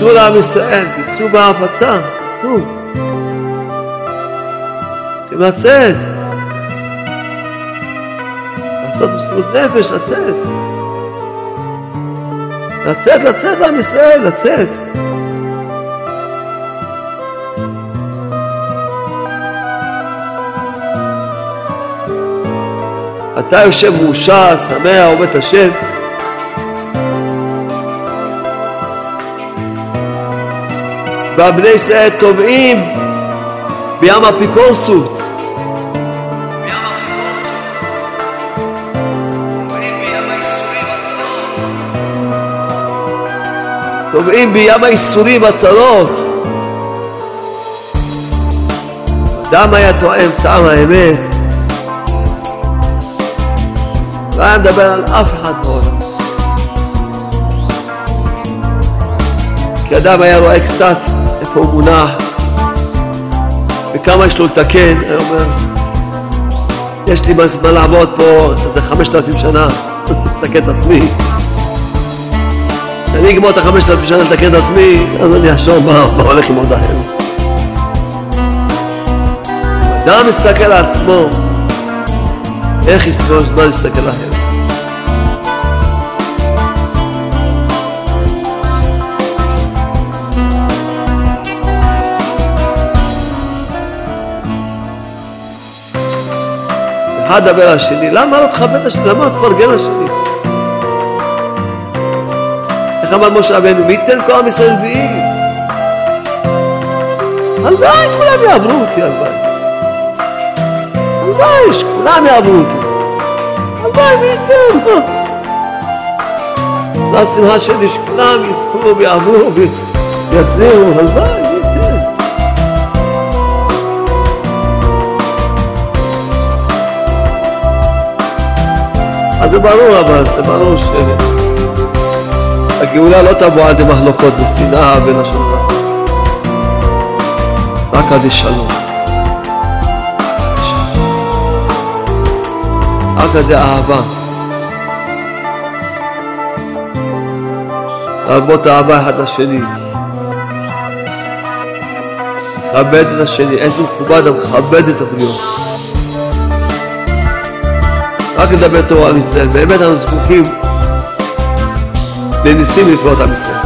תיסעו לעם ישראל, תיסעו בהפצה, תיסעו. צריכים לצאת. לעשות מסירות נפש, לצאת. לצאת, לצאת לעם ישראל, לצאת. אתה יושב מאושר, שמח, עובד השם. והבני ישראל טובעים בים אפיקורסות. טובעים בים האיסורים הצרות. אדם היה תואם טעם האמת. לא היה מדבר על אף אחד בעולם. כי אדם היה רואה קצת איפה הוא מונח וכמה יש לו לתקן, היה אומר, יש לי זמן לעבוד פה איזה חמשת אלפים שנה, לתקן את עצמי. כשאני אגמור את החמשת אלפים שנה לתקן את עצמי, אז אני אחשוב מה, מה הולך עם עוד אחר. אדם מסתכל על עצמו, איך יש לו זמן להסתכל אחר? אחד דבר על השני, למה לא תכבד את השני? למה לא תפרגן לשני? איך אמר משה רבנו, מי ייתן כל עם ישראל נביאים? הלוואי, כולם יעברו אותי, הלוואי. הלוואי, שכולם יעברו אותי. הלוואי, מי ייתן? זו השמחה שלי, שכולם יזכו ויעברו ויצליחו, הלוואי. אז זה ברור אבל, זה ברור שהגאולה לא תבוא עד למחלוקות ושנאה בין השולחן, רק עד שלום. רק עד אהבה. להרבות אהבה אחד לשני. לכבד את השני, איזה מכובד המכבד את הבריות. רק לדבר תורה על ישראל. באמת אנחנו זקוקים לניסים לפנות עם ישראל.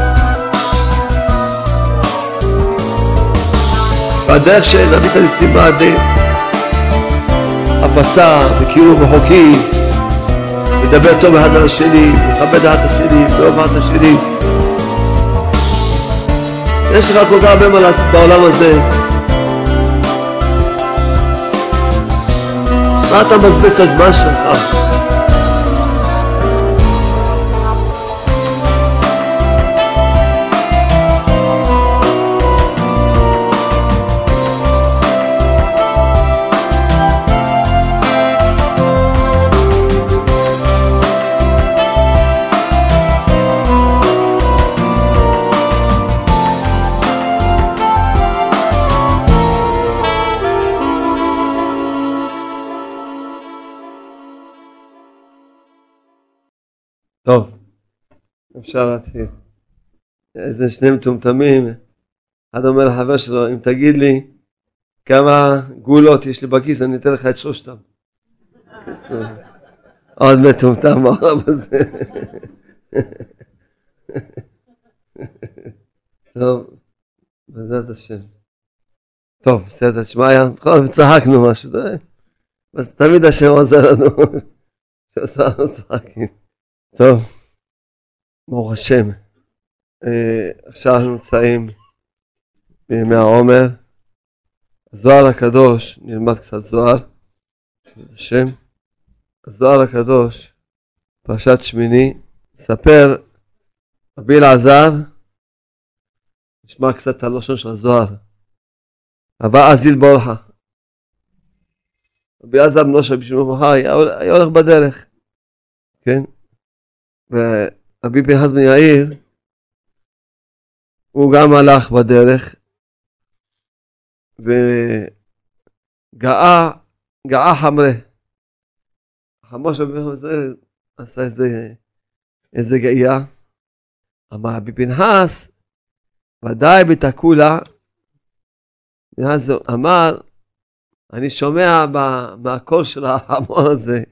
והדרך שנביא את הניסים בעדי הפצה וקירוב רחוקים, לדבר טוב אחד על השני, לכבד אחד את השני, לאהוב אחד את השני. יש לך כל כך הרבה מה לעשות בעולם הזה. מה אתה מבזבז את הזמן אפשר להתחיל. איזה שני מטומטמים, אחד אומר לחבר שלו, אם תגיד לי כמה גולות יש לי בכיס, אני אתן לך את שלושתם. עוד מטומטם בעולם הזה. טוב, בעזרת השם. טוב, בסדר, שמעיה, בכל זאת צחקנו משהו, אז תמיד השם עוזר לנו, שעושה לנו צחקים. טוב, ברוך השם, uh, עכשיו אנחנו נמצאים בימי העומר. הזוהר הקדוש, נלמד קצת זוהר, השם. הזוהר הקדוש, פרשת שמיני, מספר רבי אלעזר, נשמע קצת הלושן של הזוהר. הבא אזיל בורחה. רבי אלעזר בנו של בשביל היה הולך בדרך, כן? ורבי פנחס בן יאיר, הוא גם הלך בדרך, וגאה, גאה חמרה. חמו של בן זה עשה איזה, איזה גאייה. אמר רבי פנחס, ודאי בתקולה, אז הוא אמר, אני שומע מהקול של החמור הזה,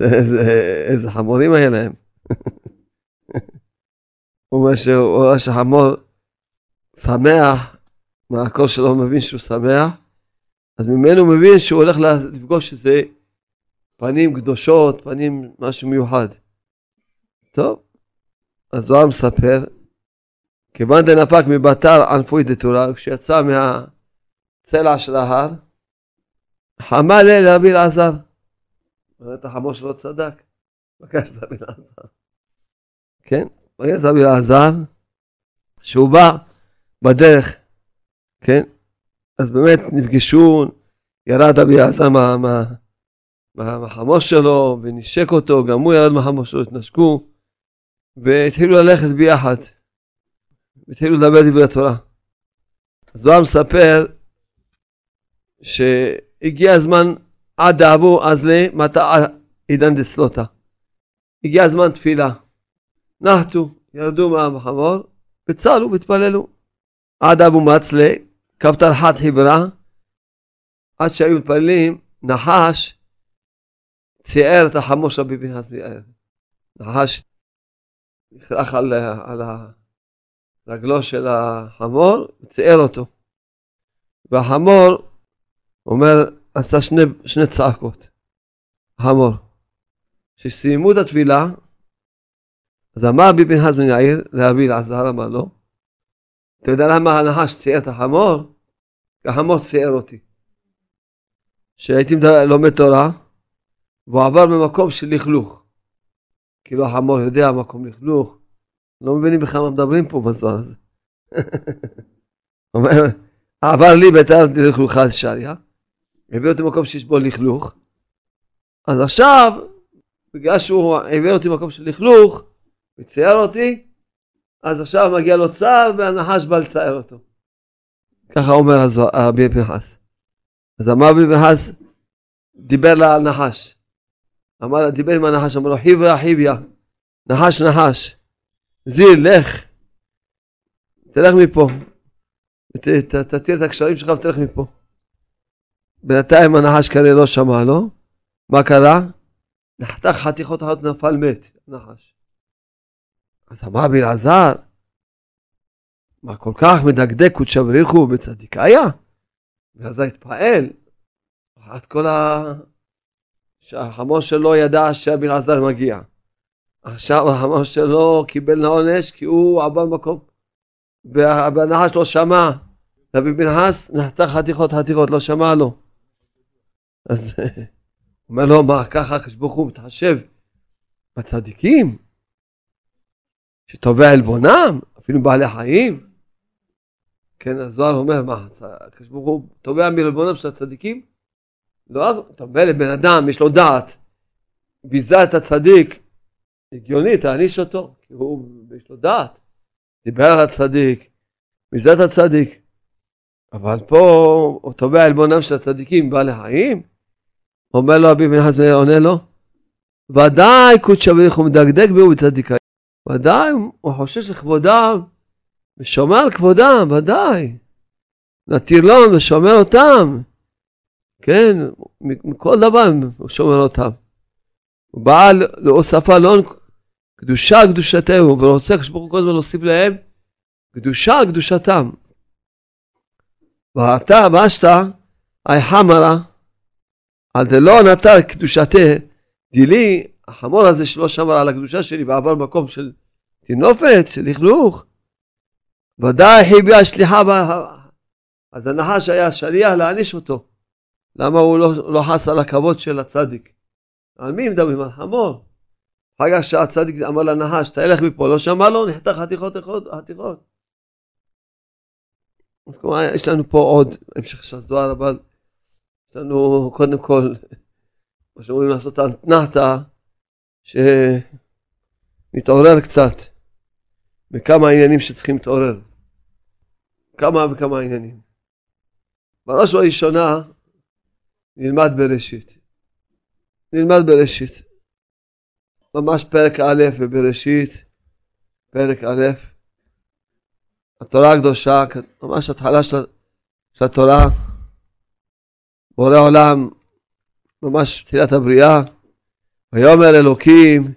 איזה, איזה חמורים היה להם. הוא אומר שהוא רואה שהחמור שמח, מהקול שלו הוא מבין שהוא שמח, אז ממנו הוא מבין שהוא הולך לפגוש איזה פנים קדושות, פנים משהו מיוחד. טוב, אז זוהר מספר, כיוון דנפק מבתר ענפוי דתורה, כשיצא מהצלע של ההר, חמה ל לרבי אלעזר. אומרת החמור שלו צדק, בקש את רבי. כן, את רבי אלעזר, שהוא בא בדרך, כן, אז באמת נפגשו, ירד רבי אלעזר מהחמור שלו ונשק אותו, גם הוא ירד מהחמור שלו, התנשקו. והתחילו ללכת ביחד, והתחילו לדבר דברי התורה. אז זוהר מספר שהגיע הזמן עד דאבו אז למטה עידן דסלוטה. הגיע הזמן תפילה. נחתו, ירדו מהחמור, וצלו והתפללו. עד אבו מצלה, קו תלחת חברה, עד שהיו מתפללים, נחש ציער את החמור של ביבי פנחס נחש נכרח על, על רגלו של החמור, ציער אותו. והחמור אומר, עשה שני, שני צעקות. החמור. כשסיימו את התפילה, אז אמר ביבי פנחס בן יאיר לאבי אלעזר, אמר לו, אתה יודע למה הנחש ציער את החמור? כי החמור ציער אותי. כשהייתי לומד תורה, והוא עבר במקום של לכלוך. כאילו החמור יודע מקום לכלוך. לא מבינים בכלל מה מדברים פה בזמן הזה. אומר, עבר לי בתר לכלוכה שריה, הביא אותי למקום שיש בו לכלוך, אז עכשיו, בגלל שהוא הביא אותי למקום של לכלוך, וצייר אותי, אז עכשיו מגיע לו צער והנחש בא לצייר אותו. ככה אומר רבי פנחס. אז אמר רבי פנחס, דיבר לה על נחש. אמר, דיבר עם הנחש, אמר לו, חיביה חיביה, נחש נחש, זיל, לך, תלך מפה, תתיר את הקשרים שלך ותלך מפה. בינתיים הנחש כנראה לא שמע לו, מה קרה? נחתך חתיכות אחת נפל מת, נחש. אז אמר בלעזר, מה כל כך מדקדק קודשא בריחו בצדיקאיה? ואז התפעל, את כל ה... שהחמור שלו ידע שאבן עזר מגיע. עכשיו החמור שלו קיבל עונש כי הוא עבר מקום. והנחש לא שמע. רבי בנחס נחתך חתיכות חתיכות, לא שמע לו. אז אומר לו, מה ככה הקדוש הוא מתחשב בצדיקים? שתובע עלבונם, אפילו בעלי חיים? כן, הזוהר אומר, מה, הקדוש ברוך הוא תובע מעלבונם של הצדיקים? לא, אתה אומר לבן אדם, יש לו דעת, ביזה את הצדיק, הגיוני, תעניש אותו, כי הוא, יש לו דעת. דיבר על הצדיק, ביזה את הצדיק. אבל פה הוא תובע עלבונם של הצדיקים, בעלי חיים. אומר לו בן חסן, עונה לו, ודאי קודשא בריך הוא מדקדק בו בצדיקה. ודאי, הוא חושש לכבודם, ושומר על כבודם, ודאי. נטירלון ושומר אותם. כן, מכל דבר הוא שומר אותם. הוא בא להוספה לא קדושה קדושתנו, ורוצה כשברוך כל הזמן להוסיף להם קדושה על קדושתם. ואתה באשתא, אי חמרה, על דלא נטר קדושתה, דילי, החמור הזה שלא שמר על הקדושה שלי ועבר מקום של תינופת, של לכלוך, ודאי חיבי השליחה, אז הנחש היה שליח להעניש אותו. למה הוא לא, לא חס על הכבוד של הצדיק? על מי מדברים? על חמור. אחר כך שהצדיק אמר לנחש, תלך מפה, לא שמע לו, נחתך חתיכות חתיכות. אז כלומר, יש לנו פה עוד המשך של הזוהר, אבל יש לנו קודם כל, מה שאומרים לעשות אנטנטה, שנתעורר קצת בכמה עניינים שצריכים להתעורר. כמה וכמה עניינים. בראש ובראשונה, נלמד בראשית. נלמד בראשית. ממש פרק א' בבראשית, פרק א', התורה הקדושה, ממש התחלה של, של התורה, בורא עולם, ממש תחילת הבריאה, ויאמר אלוקים,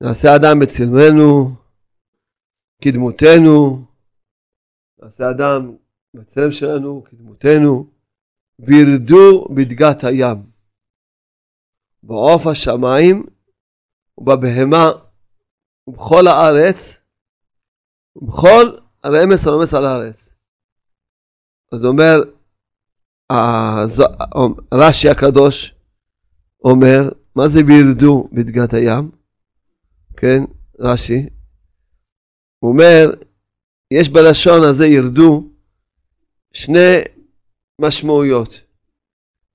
נעשה אדם בצלמנו, כדמותנו, נעשה אדם בצלם שלנו, כדמותנו, וירדו בדגת הים, בעוף השמיים ובבהמה ובכל הארץ, ובכל הרמס הרומס על הארץ. אז אומר, רש"י הקדוש אומר, מה זה וירדו בדגת הים? כן, רש"י. הוא אומר, יש בלשון הזה ירדו שני משמעויות.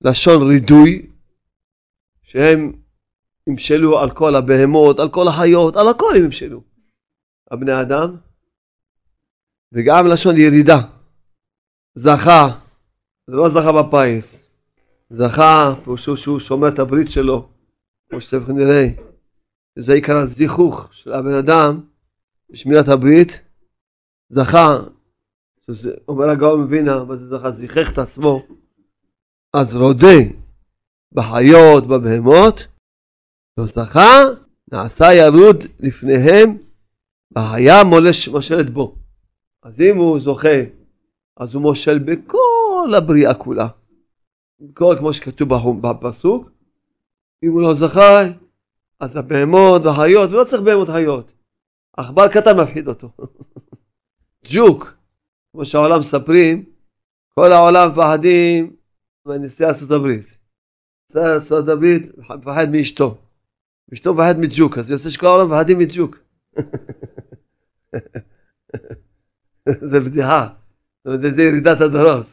לשון רידוי, שהם ימשלו על כל הבהמות, על כל החיות, על הכל הם ימשלו. הבני אדם, וגם לשון ירידה. זכה, זה לא זכה בפיס, זכה פירושו שהוא שומר את הברית שלו, כמו שתכף נראה. זה עיקר הזיכוך של הבן אדם בשמירת הברית. זכה, אומר הגאון מבינה, מה זה זכה? זיכך את עצמו. אז רודה בחיות, בבהמות, לא זכה, נעשה ירוד לפניהם, והיה מושלת בו. אז אם הוא זוכה, אז הוא מושל בכל הבריאה כולה. כל כמו שכתוב בפסוק. אם הוא לא זכה, אז הבהמות והחיות, ולא צריך בהמות חיות. עכבר קטן מפחיד אותו. ג'וק, כמו שהעולם מספרים, כל העולם מפחדים מנשיא ארצות הברית. נשיא ארצות הברית מפחד מאשתו. אשתו מפחד מג'וק, אז יוצא שכל העולם מפחדים מג'וק. זה בדיחה. זאת אומרת, זה ירידת הדורות.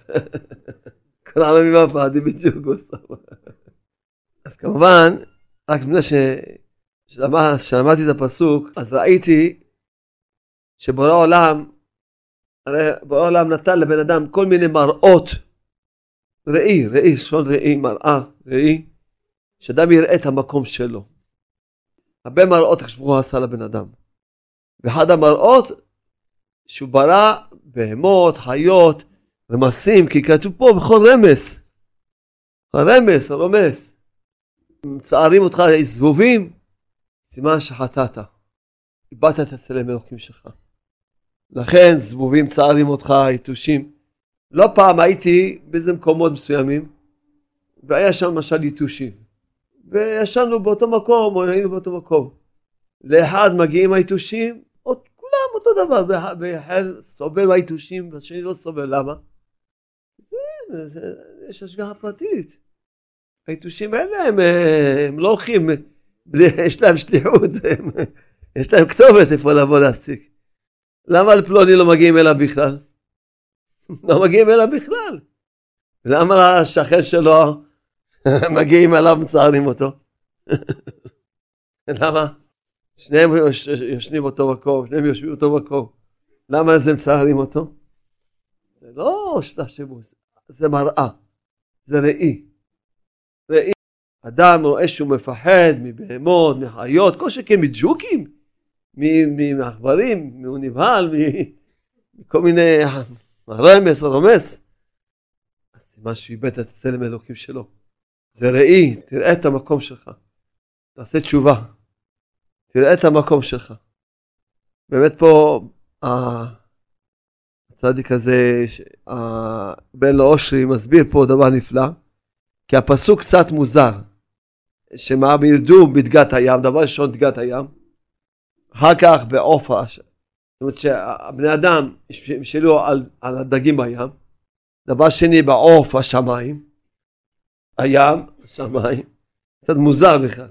כל העולמים מפחדים מג'וק בסוף. אז כמובן, רק לפני שלמדתי את הפסוק, אז ראיתי שבורא עולם, הרי בורא עולם נתן לבן אדם כל מיני מראות, ראי, ראי, שון ראי, מראה, ראי, שאדם יראה את המקום שלו. הרבה מראות הקדוש עשה לבן אדם. ואחד המראות שהוא ברא בהמות, חיות, רמסים, כי כתוב פה בכל רמס. הרמס, הרומס. מצערים אותך זבובים, סימן שחטאת. איבדת את הצלם אלוקים שלך. לכן זבובים צערים אותך, יתושים. לא פעם הייתי באיזה מקומות מסוימים, והיה שם למשל יתושים. וישנו באותו מקום, או היינו באותו מקום. לאחד מגיעים היתושים, כולם אותו דבר, ואחד סובל מהיתושים, והשני לא סובל, למה? יש השגחה פרטית. היתושים האלה הם, הם לא הולכים, יש להם שליחות, יש להם כתובת איפה לבוא להציג. למה לפלוני לא מגיעים אליו בכלל? לא מגיעים אליו בכלל. למה לשכן שלו מגיעים אליו מצערים אותו? למה? שניהם יושנים באותו מקום, שניהם יושבים באותו מקום. למה זה מצערים אותו? זה לא שתה שימוש, זה מראה, זה ראי. ראי. אדם רואה שהוא מפחד מבהמות, מחיות, כל שכן מג'וקים, מעכברים, הוא נבהל מכל מיני רמס או רומס. אז סימן שהוא איבד את צלם אלוקים שלו. זה ראי, תראה את המקום שלך. תעשה תשובה. תראה את המקום שלך. באמת פה הצדיק הזה, בן לאושרי, מסביר פה דבר נפלא, כי הפסוק קצת מוזר, שמה בירדו בדגת הים, דבר ראשון דגת הים, אחר כך בעופה, זאת אומרת שהבני אדם ימשלו על, על הדגים בים, דבר שני בעוף השמיים, הים, השמיים, קצת מוזר בכלל.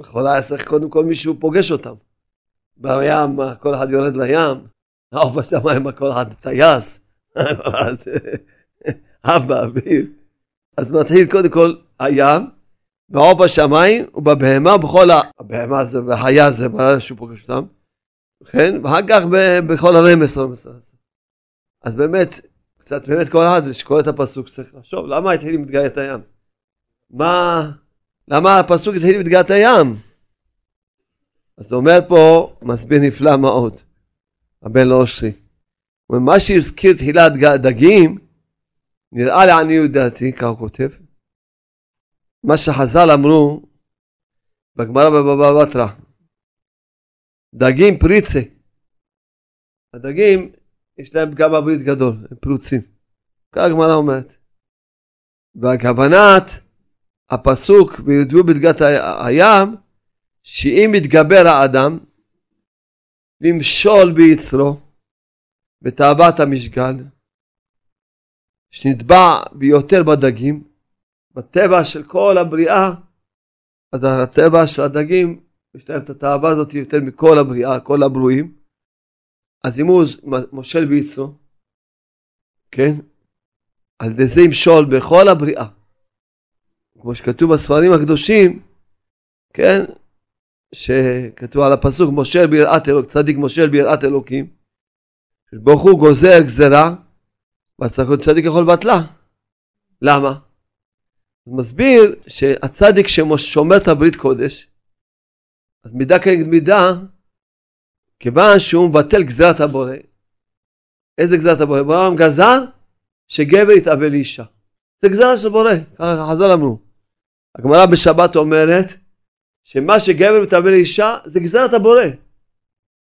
לכאורה היה צריך קודם כל מישהו פוגש אותם. בים, כל אחד יורד לים, העוף השמיים, כל אחד טייס, עף באוויר. אז מתחיל קודם כל הים, בעוף השמיים ובבהמה בכל ה... הבהמה זה, והחיה זה מה שהוא פוגש אותם, כן? ואחר כך בכל הרמס, רמס, רמס. אז באמת, קצת באמת כל אחד שקורא את הפסוק צריך לחשוב, למה התחיל עם את הים? מה, למה הפסוק התחיל עם את הים? אז הוא אומר פה, מסביר נפלא מאוד, הבן לאושרי. ומה שהזכיר תחילת דגים, נראה לעניות דעתי, כך הוא כותב, מה שחז"ל אמרו בגמרא בבבא בתרא, דגים פריצה. הדגים, יש להם פגם בברית גדול, הם פרוצים. כך הגמרא אומרת. והכוונת הפסוק וירדו בדגת הים, שאם מתגבר האדם למשול ביצרו בתאוות המשגל, שנטבע ביותר בדגים, בטבע של כל הבריאה, אז הטבע של הדגים, יש להם את התאווה הזאת יותר מכל הבריאה, כל הברואים. אז אם הוא מושל ביצרו, כן? על ידי זה ימשול בכל הבריאה. כמו שכתוב בספרים הקדושים, כן? שכתוב על הפסוק מושל ביראת אלוקים, צדיק מושל ביראת אלוקים. ברוך הוא גוזר גזרה, והצדיק יכול לבטלה. למה? הוא מסביר שהצדיק ששומר את הברית קודש, אז מידה כנגד מידה, כיוון שהוא מבטל גזרת הבורא. איזה גזרת הבורא? בורא גזר שגבר יתאבל לאישה. זה גזרה של בורא, ככה חז"ל אמרו. הגמרא בשבת אומרת שמה שגבר מתאבל לאישה זה גזרת הבורא.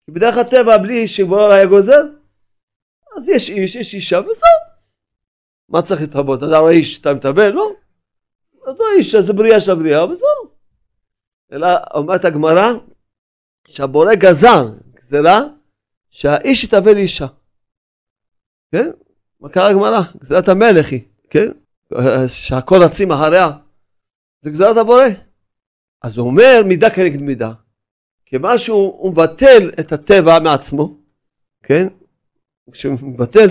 כי בדרך הטבע בלי שבורא היה גוזר, אז יש איש, יש אישה וזהו. מה צריך להתרבות? אתה רואה איש, אתה מתאבל? לא. אותו איש, זה בריאה של הבריאה וזהו. אלא אומרת הגמרא שהבורא גזר גזרה שהאיש יתאבל לאישה. כן? מה קרה הגמרא? גזרת המלך היא, כן? שהכל רצים אחריה. זה גזרת הבורא. אז הוא אומר מידה כנגד מידה. כיוון שהוא מבטל את הטבע מעצמו, כן? כשהוא מבטל,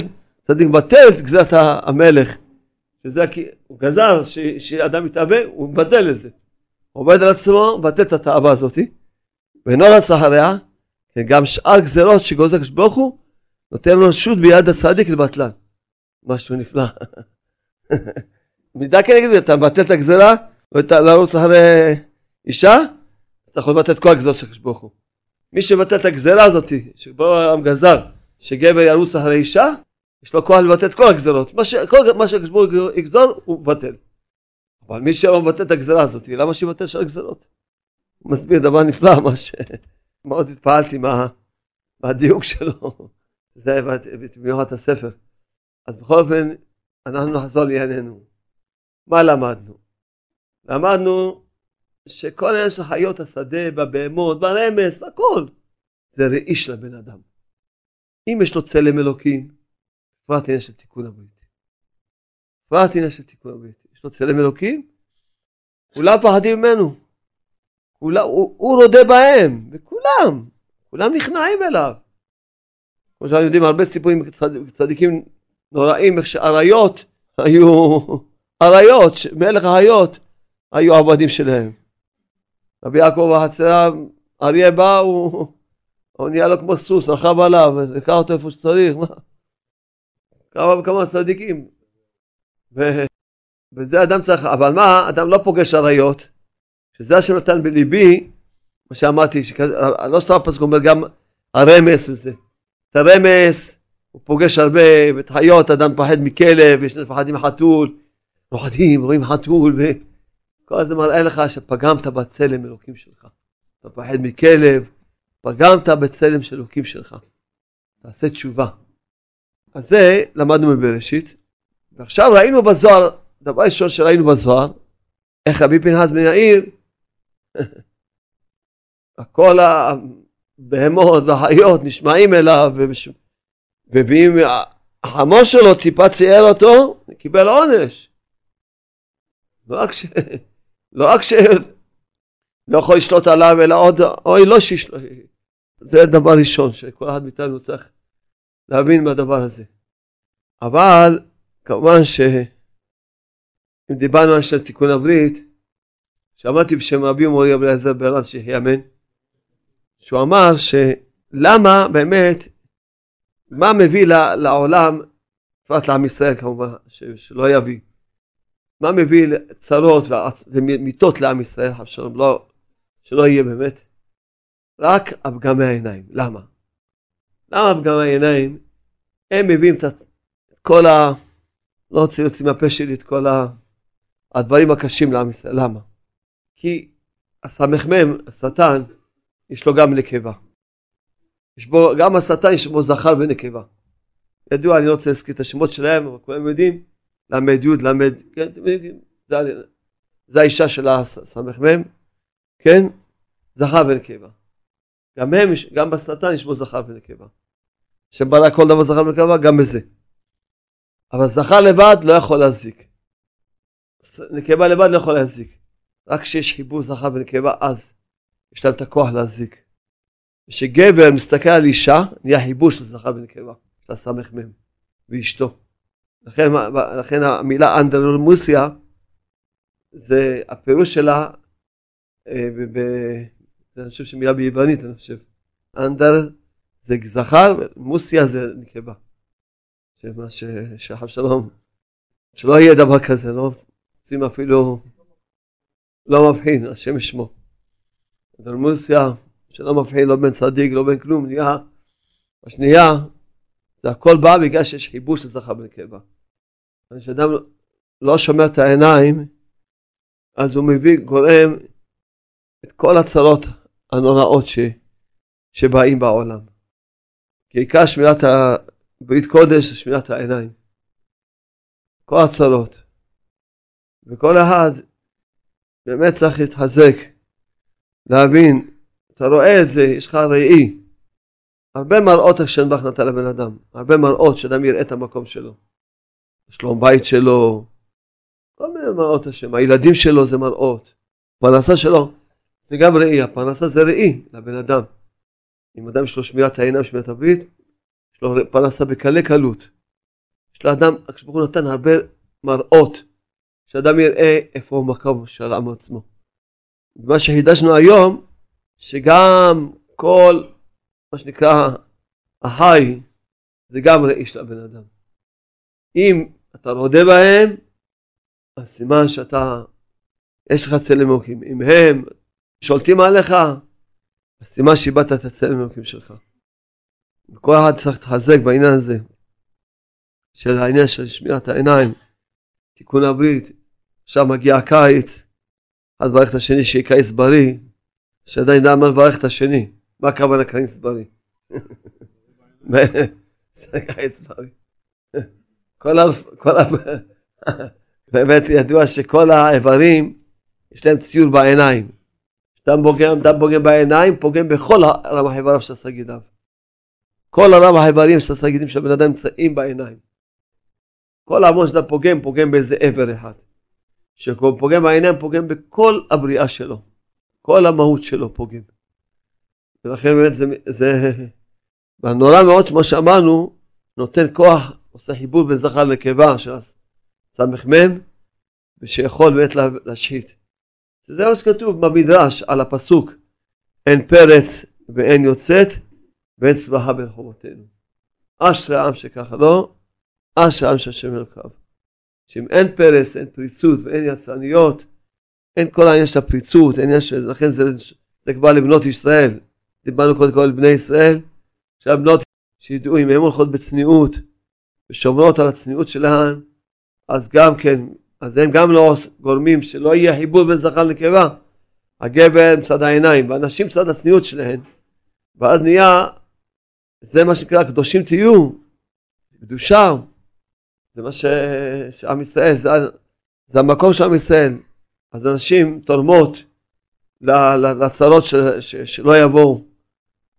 צדיק מבטל את גזרת המלך, שזה הוא גזר ש, שאדם יתאבא, הוא מבטל את זה. עובד על עצמו, מבטל את התאווה הזאת, ואינו רץ אחריה, כן, גם שאר גזרות שגוזר הקדוש ברוך הוא, נותן לו רשות ביד הצדיק לבטלן. משהו נפלא. מידה כנגד מידה, אתה מבטל את ואתה לרוץ אחרי אישה, אז אתה יכול לבטל את כל הגזרות של הקדוש ברוך הוא. מי שמבטל את הגזרה הזאת, שבו העם גזר, שגבר ירוץ אחרי אישה, יש לו כוח לבטל את כל הגזרות. מה, ש... כל... מה הוא יגזור, הוא מבטל. אבל מי שלא מבטל את הגזרה הזאת, למה שיבטל שאר הגזרות? הוא מסביר דבר נפלא, מה ש... מאוד התפעלתי מה... מהדיוק שלו. זה במיוחד הספר. אז בכל אופן, אנחנו נחזור לענייננו. מה למדנו? למדנו שכל העניין של חיות השדה, בבהמות, ברמס, בכל, זה ראי של הבן אדם. אם יש לו צלם אלוקים, בפרט עניין של תיקון הברית. בפרט עניין של תיקון הברית. יש לו צלם אלוקים, כולם פחדים ממנו. כולם, הוא, הוא רודה בהם, וכולם, כולם נכנעים אליו. כמו שאנחנו יודעים, הרבה סיפורים צדיקים נוראים, איך שאריות היו, אריות, מלך האריות, היו עבדים שלהם. רבי יעקב החצרה, אריה בא, הוא, הוא נהיה לו כמו סוס, רכב עליו, לקח אותו איפה שצריך, מה? כמה וכמה צדיקים. ו... וזה אדם צריך, אבל מה, אדם לא פוגש אריות, שזה השם נתן בליבי, מה שאמרתי, שכזה, לא סתם הפסוק אומר גם הרמס וזה. את הרמס, הוא פוגש הרבה, ואת חיות, אדם מפחד מכלב, יש מפחדים מחתול, פוחדים, רואים חתול, וכל זה מראה לך שפגמת בצלם אלוקים שלך. אתה מפחד מכלב, פגמת בצלם של אלוקים שלך. תעשה תשובה. אז זה למדנו מבראשית. ועכשיו ראינו בזוהר, דבר ראשון שראינו בזוהר, איך רבי פנחס בן יאיר, כל הבהמות והחיות נשמעים אליו ואם החמור שלו טיפה צייר אותו, קיבל עונש. לא רק ש... לא רק ש... לא יכול לשלוט עליו, אלא עוד, אוי לא שישלוט. זה דבר ראשון שכל אחד מאיתנו צריך להבין מהדבר הזה. אבל כמובן שאם דיברנו על תיקון הברית, שמעתי בשם רבי ומורי רבי אליעזר ברז שיחיה אמן, שהוא אמר שלמה באמת מה מביא לעולם, בפרט לעם ישראל כמובן, שלא יביא, מה מביא צרות ומיתות לעם ישראל, לא, שלא יהיה באמת? רק הפגמי העיניים. למה? למה פגמי העיניים? הם מביאים את כל ה... לא רוצה להוציא מהפה שלי את כל ה... הדברים הקשים לעם ישראל. למה? כי הסמ"ם, השטן, יש לו גם נקבה. יש בו, גם השטן יש בו זכר ונקבה. ידוע, אני לא רוצה להזכיר את השמות שלהם, אבל כולם יודעים, ל"י, ל"ד, כן, אתם יודעים, זה, זה האישה של הסמ"ם, כן, זכר ונקבה. גם הם, גם בשטן יש בו זכר ונקבה. שברא כל דבר זכר ונקבה, גם בזה. אבל זכר לבד לא יכול להזיק. נקבה לבד לא יכול להזיק. רק כשיש חיבור זכר ונקבה, אז יש להם את הכוח להזיק. כשגבר מסתכל על אישה, נהיה חיבור של זכר ונקבה, של הסמ"ם ואשתו. לכן, לכן המילה אנדרלמוסיה, זה הפירוש שלה, ב, אני חושב שמילה ביוונית, אני חושב. אנדר זה זכר, מוסיה זה נקבה. שמה שחב שלום, שלא יהיה דבר כזה, לא רוצים אפילו, לא מבחין, השם ישמו. אנדרמוסיה, שלא מבחין לא בין צדיק, לא בין כלום, נהיה, השנייה, זה הכל בא בגלל שיש חיבור של זכר בנקבה. כשאדם לא שומר את העיניים, אז הוא מביא, גורם את כל הצרות הנוראות ש, שבאים בעולם. כי עיקר שמירת הברית קודש זה שמירת העיניים. כל הצרות. וכל אחד באמת צריך להתחזק, להבין, אתה רואה את זה, יש לך ראי. הרבה מראות השם בך נתן לבן אדם, הרבה מראות שאדם יראה את המקום שלו. שלום בית שלו, כל מיני מראות השם, הילדים שלו זה מראות, פרנסה שלו זה גם ראי, הפרנסה זה ראי לבן אדם. אם אדם יש לו שמירת העיניים, שמירת הברית, יש לו פרנסה בקלי קלות. יש לאדם, הקדוש ברוך הוא נתן הרבה מראות, שאדם יראה איפה הוא מקום של עם עצמו. מה שחידשנו היום, שגם כל מה שנקרא החי, זה גם ראי של הבן אדם. אם אתה רודה בהם, אז סימן שאתה, יש לך צלם אלוקים. אם הם שולטים עליך, אז סימן שאיבדת את הצלם אלוקים שלך. וכל אחד צריך להתחזק בעניין הזה, של העניין של שמירת העיניים, תיקון הברית, עכשיו מגיע הקיץ, אחד מברך את השני שיהיה קיץ בריא, שעדיין ידע מה לברך את השני, מה הכוונה קיץ בריא? קיץ בריא. כל ה... באמת ידוע שכל האיברים יש להם ציור בעיניים. אדם פוגם, אדם פוגם בעיניים, פוגם בכל רמ"ח איבריו של הסגידיו. כל הרמ"ח איברים של הסגידים של הבן אדם נמצאים בעיניים. כל המון שאתה פוגם, פוגם באיזה עבר אחד. כשהוא פוגם בעיניים, פוגם בכל הבריאה שלו. כל המהות שלו פוגם. ולכן באמת זה, זה נורא מאוד, כמו שאמרנו, נותן כוח עושה חיבור בין זכר לנקבה של הסמ"ם, ושיכול באמת להשחית. זה מה שכתוב במדרש על הפסוק, אין פרץ ואין יוצאת ואין צבחה בין חומותינו. אשרי העם שככה לא, אשרי העם שהשם אלוקיו. שאם אין פרץ, אין פריצות ואין יצרניות, אין כל העניין של הפריצות, העניין של, לכן זה, זה כבר לבנות ישראל. דיברנו קודם כל על בני ישראל, שהבנות שידעו אם הן הולכות בצניעות, ושומרות על הצניעות שלהן, אז גם כן, אז הם גם לא גורמים שלא יהיה חיבור בין זכר לנקבה. הגבר מצד העיניים, והנשים מצד הצניעות שלהן, ואז נהיה, זה מה שנקרא קדושים תהיו, קדושה, זה מה ש... שעם ישראל, זה, זה המקום של עם ישראל. אז אנשים תורמות לצרות של, ש... שלא יבואו,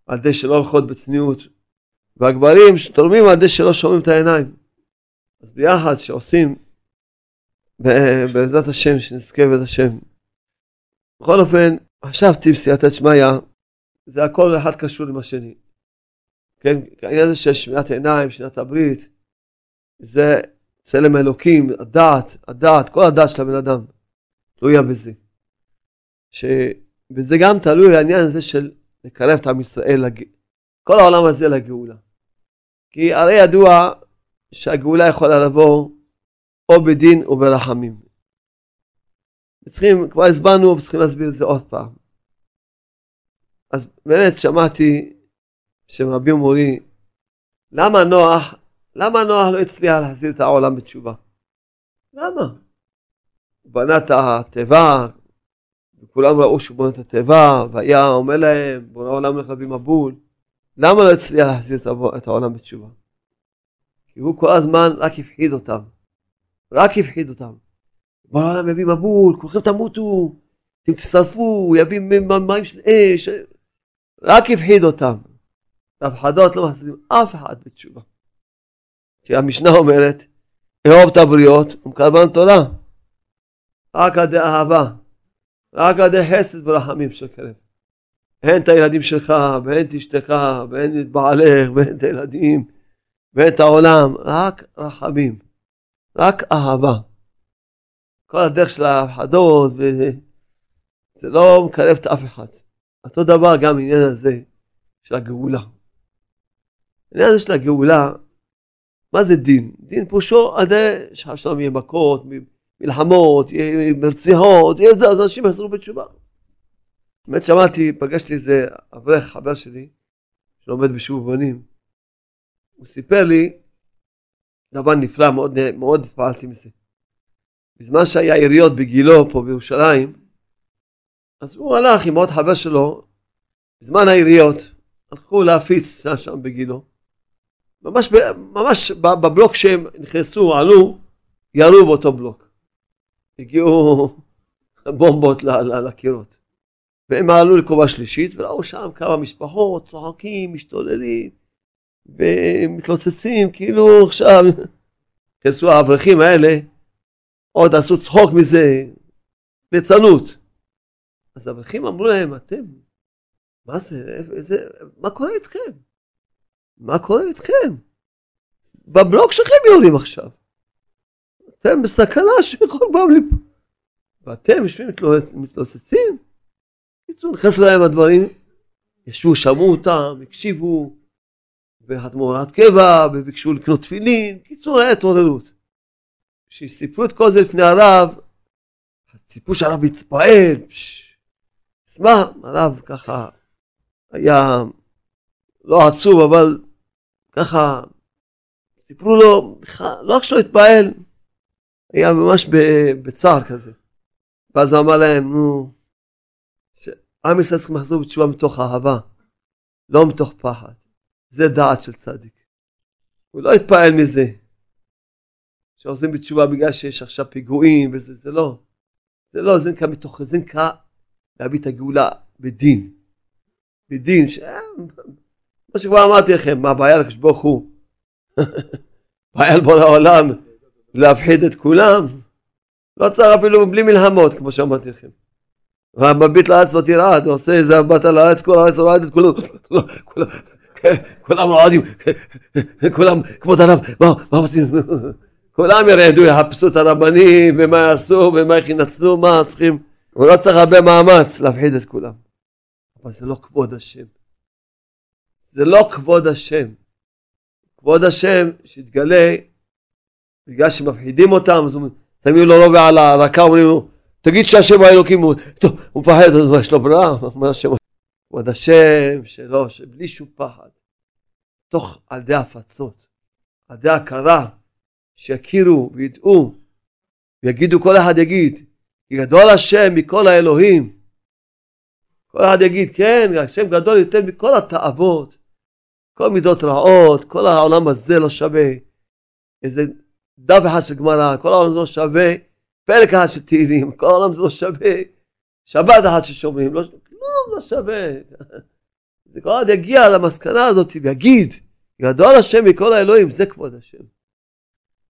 על ידי שלא הולכות בצניעות, והגברים שתורמים על ידי שלא שומעים את העיניים. אז ביחד שעושים בעזרת השם, שנזכה בעזרת השם. בכל אופן, חשבתי בסייעתא שמיא, זה הכל אחד קשור עם השני. כן, העניין הזה של שמיעת עיניים, שמיעת הברית, זה צלם האלוקים, הדעת, הדעת, כל הדעת של הבן אדם, תלויה בזה. שבזה גם תלוי העניין הזה של לקרב את עם ישראל, לג... כל העולם הזה לגאולה. כי הרי ידוע שהגאולה יכולה לבוא או בדין או ברחמים. צריכים, כבר הסברנו וצריכים להסביר את זה עוד פעם. אז באמת שמעתי שהם רבי ומורי, למה נוח למה נוח לא הצליח להחזיר את העולם בתשובה? למה? הוא בנה את התיבה, וכולם ראו שהוא בונה את התיבה, והיה אומר להם, בורא העולם הולך להביא מבול. למה לא הצליח להחזיר את העולם בתשובה? כי הוא כל הזמן רק הפחיד אותם. רק הפחיד אותם. בורא העולם יביא מבול, כולכם תמותו, אתם תשרפו, יביא מים של אש. רק הפחיד אותם. והפחדות לא מחזירים אף אחד בתשובה. כי המשנה אומרת, אהוב את הבריות ומקרבן תורה. רק עדי אהבה, רק עדי חסד ורחמים של קרב. הן את הילדים שלך, והן את אשתך, והן את בעלך, והן את הילדים, והן את העולם, רק רחמים, רק אהבה. כל הדרך של ההפחדות, זה לא מקרב את אף אחד. אותו דבר גם העניין הזה של הגאולה. העניין הזה של הגאולה, מה זה דין? דין פירושו עדי שהשלום יהיה מכות, מלחמות, יהיה מרציחות, יהיה זה, אז אנשים יחזרו בתשובה. באמת שמעתי, פגשתי איזה אברך חבר שלי, שלומד בשוב בנים, הוא סיפר לי דבר נפלא, מאוד, מאוד התפעלתי מזה. בזמן שהיה יריות בגילו פה בירושלים, אז הוא הלך עם עוד חבר שלו, בזמן היריות, הלכו להפיץ שם בגילו. ממש, ממש בבלוק שהם נכנסו, עלו, ירו באותו בלוק. הגיעו בומבות לקירות. והם עלו לקומה שלישית וראו שם כמה משפחות צוחקים, משתוללים ומתלוצצים כאילו עכשיו כנסו האברכים האלה עוד עשו צחוק מזה, ליצנות. אז האברכים אמרו להם, אתם, מה זה, איזה, מה קורה איתכם? מה קורה איתכם? בבלוק שלכם יורים עכשיו. אתם בסכנה שיכול פעם ליפול. ואתם יושבים מתלוצצים? בקיצור, נכנס להם הדברים, ישבו, שמעו אותם, הקשיבו, וחתמו הוראת קבע, וביקשו לקנות תפילין, בקיצור, היה התעוררות. כשסיפרו את כל זה לפני הרב, ציפו שהרב יתפעל, שמח, הרב ככה היה לא עצוב, אבל ככה סיפרו לו, לא רק שלא התפעל, היה ממש בצער כזה. ואז הוא אמר להם, נו, שעם ישראל צריכים לחזור בתשובה מתוך אהבה, לא מתוך פחד. זה דעת של צדיק. הוא לא התפעל מזה. שעושים בתשובה בגלל שיש עכשיו פיגועים וזה, זה לא. זה לא, זה נקרא מתוך, זה נקרא להביא את הגאולה בדין. בדין, ש... מה שכבר אמרתי לכם, מה הבעיה לקדוש ברוך הוא? בעיה לבוא לעולם להפחיד את כולם? לא צריך אפילו בלי מלחמות, כמו שאמרתי לכם. והמביט לארץ ותרעד, עושה איזה באת לארץ, כל הארץ רועדת, כולם, כולם רועדים, כולם, כבוד הרב, מה עושים? כולם ירעדו, יחפשו את הרבנים, ומה יעשו, ומה איך ינצלו, מה צריכים, הוא לא צריך הרבה מאמץ להפחיד את כולם. אבל זה לא כבוד השם. זה לא כבוד השם. כבוד השם שיתגלה בגלל שמפחידים אותם, אז שמים לו רובע על הרקה, אומרים לו, תגיד שהשם האלוקים הוא, טוב, הוא מפחד, אז מה יש לו ברירה? אומר השם, כבוד השם שלו, שבלי שום פחד, תוך על ידי הפצות, על ידי הכרה, שיכירו וידעו, ויגידו, כל אחד יגיד, כי גדול השם מכל האלוהים. כל אחד יגיד, כן, השם גדול יותר מכל התאוות, כל מידות רעות, כל העולם הזה לא שווה. איזה דף אחד של גמרא, כל העולם זה לא שווה פרק אחד של תהילים, כל העולם זה לא שווה שבת אחת ששומעים, לא, לא, לא שווה. כל אחד יגיע למסקנה הזאת ויגיד, גדול השם מכל האלוהים, זה כבוד השם.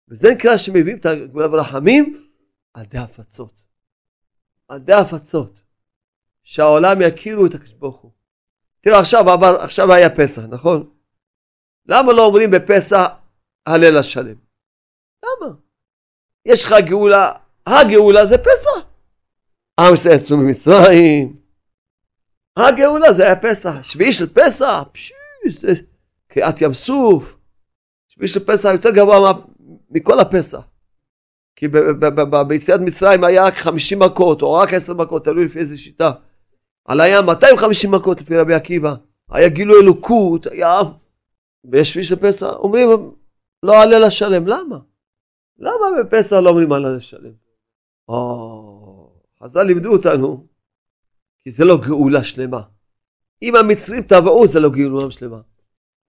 וזה נקרא שמביאים את הגאולה ברחמים על ידי הפצות. על ידי הפצות. שהעולם יכירו את הקדוש ברוך הוא. תראו עכשיו עבר, עכשיו היה פסח, נכון? למה לא אומרים בפסח הלל השלם? למה? יש לך גאולה, הגאולה זה פסח. עם ישראל יצאו ממצרים, הגאולה זה היה פסח, שביעי של פסח, פשיש, זה קריעת ים סוף, שביעי של פסח יותר גבוה מכל הפסח. כי ביציאת מצרים היה רק 50 מכות, או רק 10 מכות, תלוי לפי איזה שיטה. על הים 250 מכות לפי רבי עקיבא. היה גילו אלוקות, היה... ויש שביעי של פסח, אומרים, לא הלל השלם, למה? למה בפסח לא אומרים הלל השלם? או, חז"ל לימדו אותנו, כי זה לא גאולה שלמה. אם המצרים טבעו זה לא גאולה שלמה.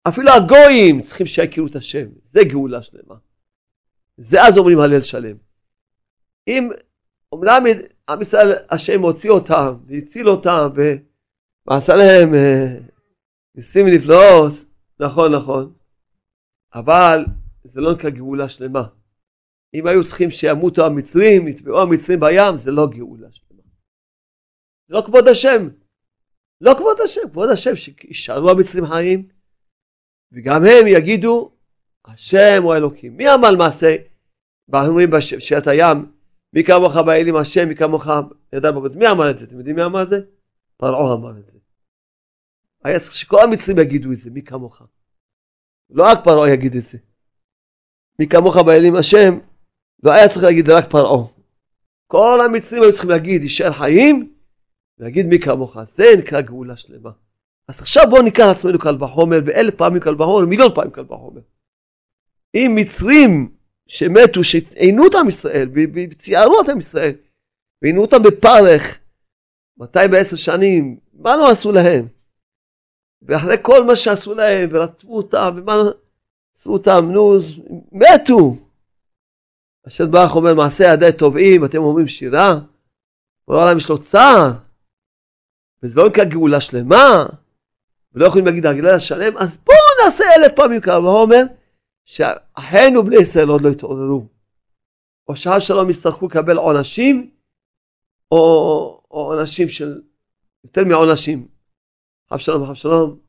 אפילו הגויים צריכים שיכירו את השם, זה גאולה שלמה. זה אז אומרים הלל שלם. אם אומנם עם ישראל השם הוציא אותם והציל אותם ועשה להם אה, ניסים ונפלאות, נכון נכון, אבל זה לא נקרא גאולה שלמה. אם היו צריכים שימותו המצרים, יטבעו המצרים בים, זה לא גאולה שלמה. זה לא כבוד השם. לא כבוד השם, כבוד השם שישארו המצרים חיים, וגם הם יגידו, השם הוא אלוקים. מי אמר מעשה? אומרים בשעת הים, מי כמוך באלים השם, מי כמוך ידע בבית. מי אמר את זה? אתם יודעים מי אמר את זה? פרעה אמר את זה. היה צריך שכל המצרים יגידו את זה, מי כמוך. לא רק פרעה יגיד את זה. מי כמוך באלים השם, לא היה צריך להגיד רק פרעה. כל המצרים היו צריכים להגיד, יישאר חיים, ולהגיד מי כמוך. זה נקרא גאולה שלמה. אז עכשיו בואו ניקח לעצמנו קל וחומר, ואלף פעמים קל וחומר, מיליון פעמים קל וחומר. אם מצרים שמתו, שעינו את עם ישראל, וציערו את עם ישראל, ועינו אותם בפרך, 210 שנים, מה לא עשו להם? ואחרי כל מה שעשו להם, ורטפו אותם, ומה לא עשו אותם, נו, מתו. השם ברוך אומר, מעשה ידי טובעים, אתם אומרים שירה, כל העולם יש לו צער, וזה לא נקרא גאולה שלמה, ולא יכולים להגיד הגאולה שלם, אז בואו נעשה אלף פעמים הוא אומר, שאחינו בני ישראל עוד לא התעוררו. או שעד שלום יצטרכו לקבל עונשים, או, או עונשים של, יותר מעונשים. חב שלום וחב שלום,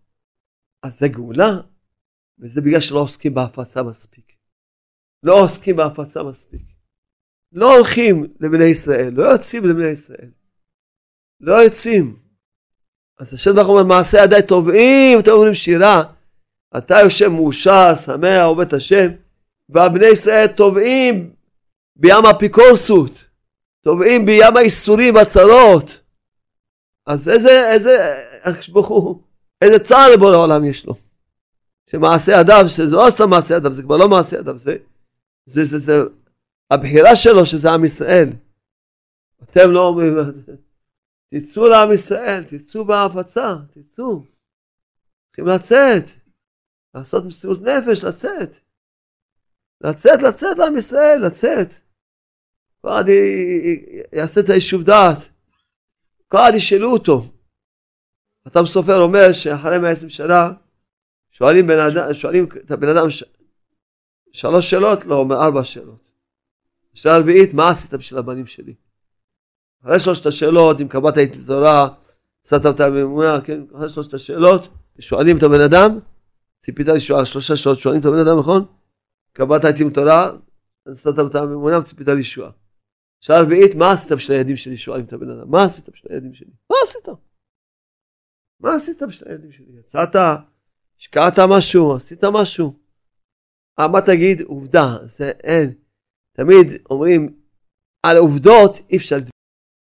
אז זה גאולה, וזה בגלל שלא עוסקים בהפצה מספיק. לא עוסקים בהפצה מספיק. לא הולכים לבני ישראל, לא יוצאים לבני ישראל. לא יוצאים. אז השם ברוך אומר מעשה ידיי טובעים, אתם אומרים שירה. אתה יושב מאושר, שמח, עובד את השם, והבני ישראל טובעים בים אפיקורסות, טובעים בים האיסורים והצרות. אז איזה, איזה, איזה צער לבורא העולם יש לו. שמעשה אדם, שזה לא סתם מעשה אדם, זה כבר לא מעשה אדם, זה, זה, זה, זה, הבחירה שלו שזה עם ישראל. אתם לא אומרים, תצאו לעם ישראל, תצאו בהפצה, תצאו. צריכים לצאת. לעשות מסירות נפש, לצאת. לצאת, לצאת לעם ישראל, לצאת. כל אחד יעשה את היישוב דעת. כל אחד ישאלו אותו. חתם סופר אומר שאחרי 120 שנה שואלים, אדם, שואלים את הבן אדם ש... שלוש שאלות, לא, אומר ארבע שאלות. שאלה רביעית, מה עשית בשביל הבנים שלי? אחרי שלושת השאלות, אם קבעת איתי תורה, עשת אותה בממונה, כן, אחרי שלושת השאלות, שואלים את הבן אדם, ציפית לישועה, שלושה שעות שואלים את הבן אדם, נכון? קבעת עצים תורה, נשאת אותם באמונה וציפית לישועה. שאלה רביעית, מה עשית בשביל הילדים שלי? שואלים את הבן אדם, מה עשית בשביל הילדים שלי? מה עשית? מה עשית בשביל הילדים שלי? יצאת, השקעת משהו, עשית משהו. אה, מה תגיד? עובדה, זה אין. תמיד אומרים, על עובדות אי אפשר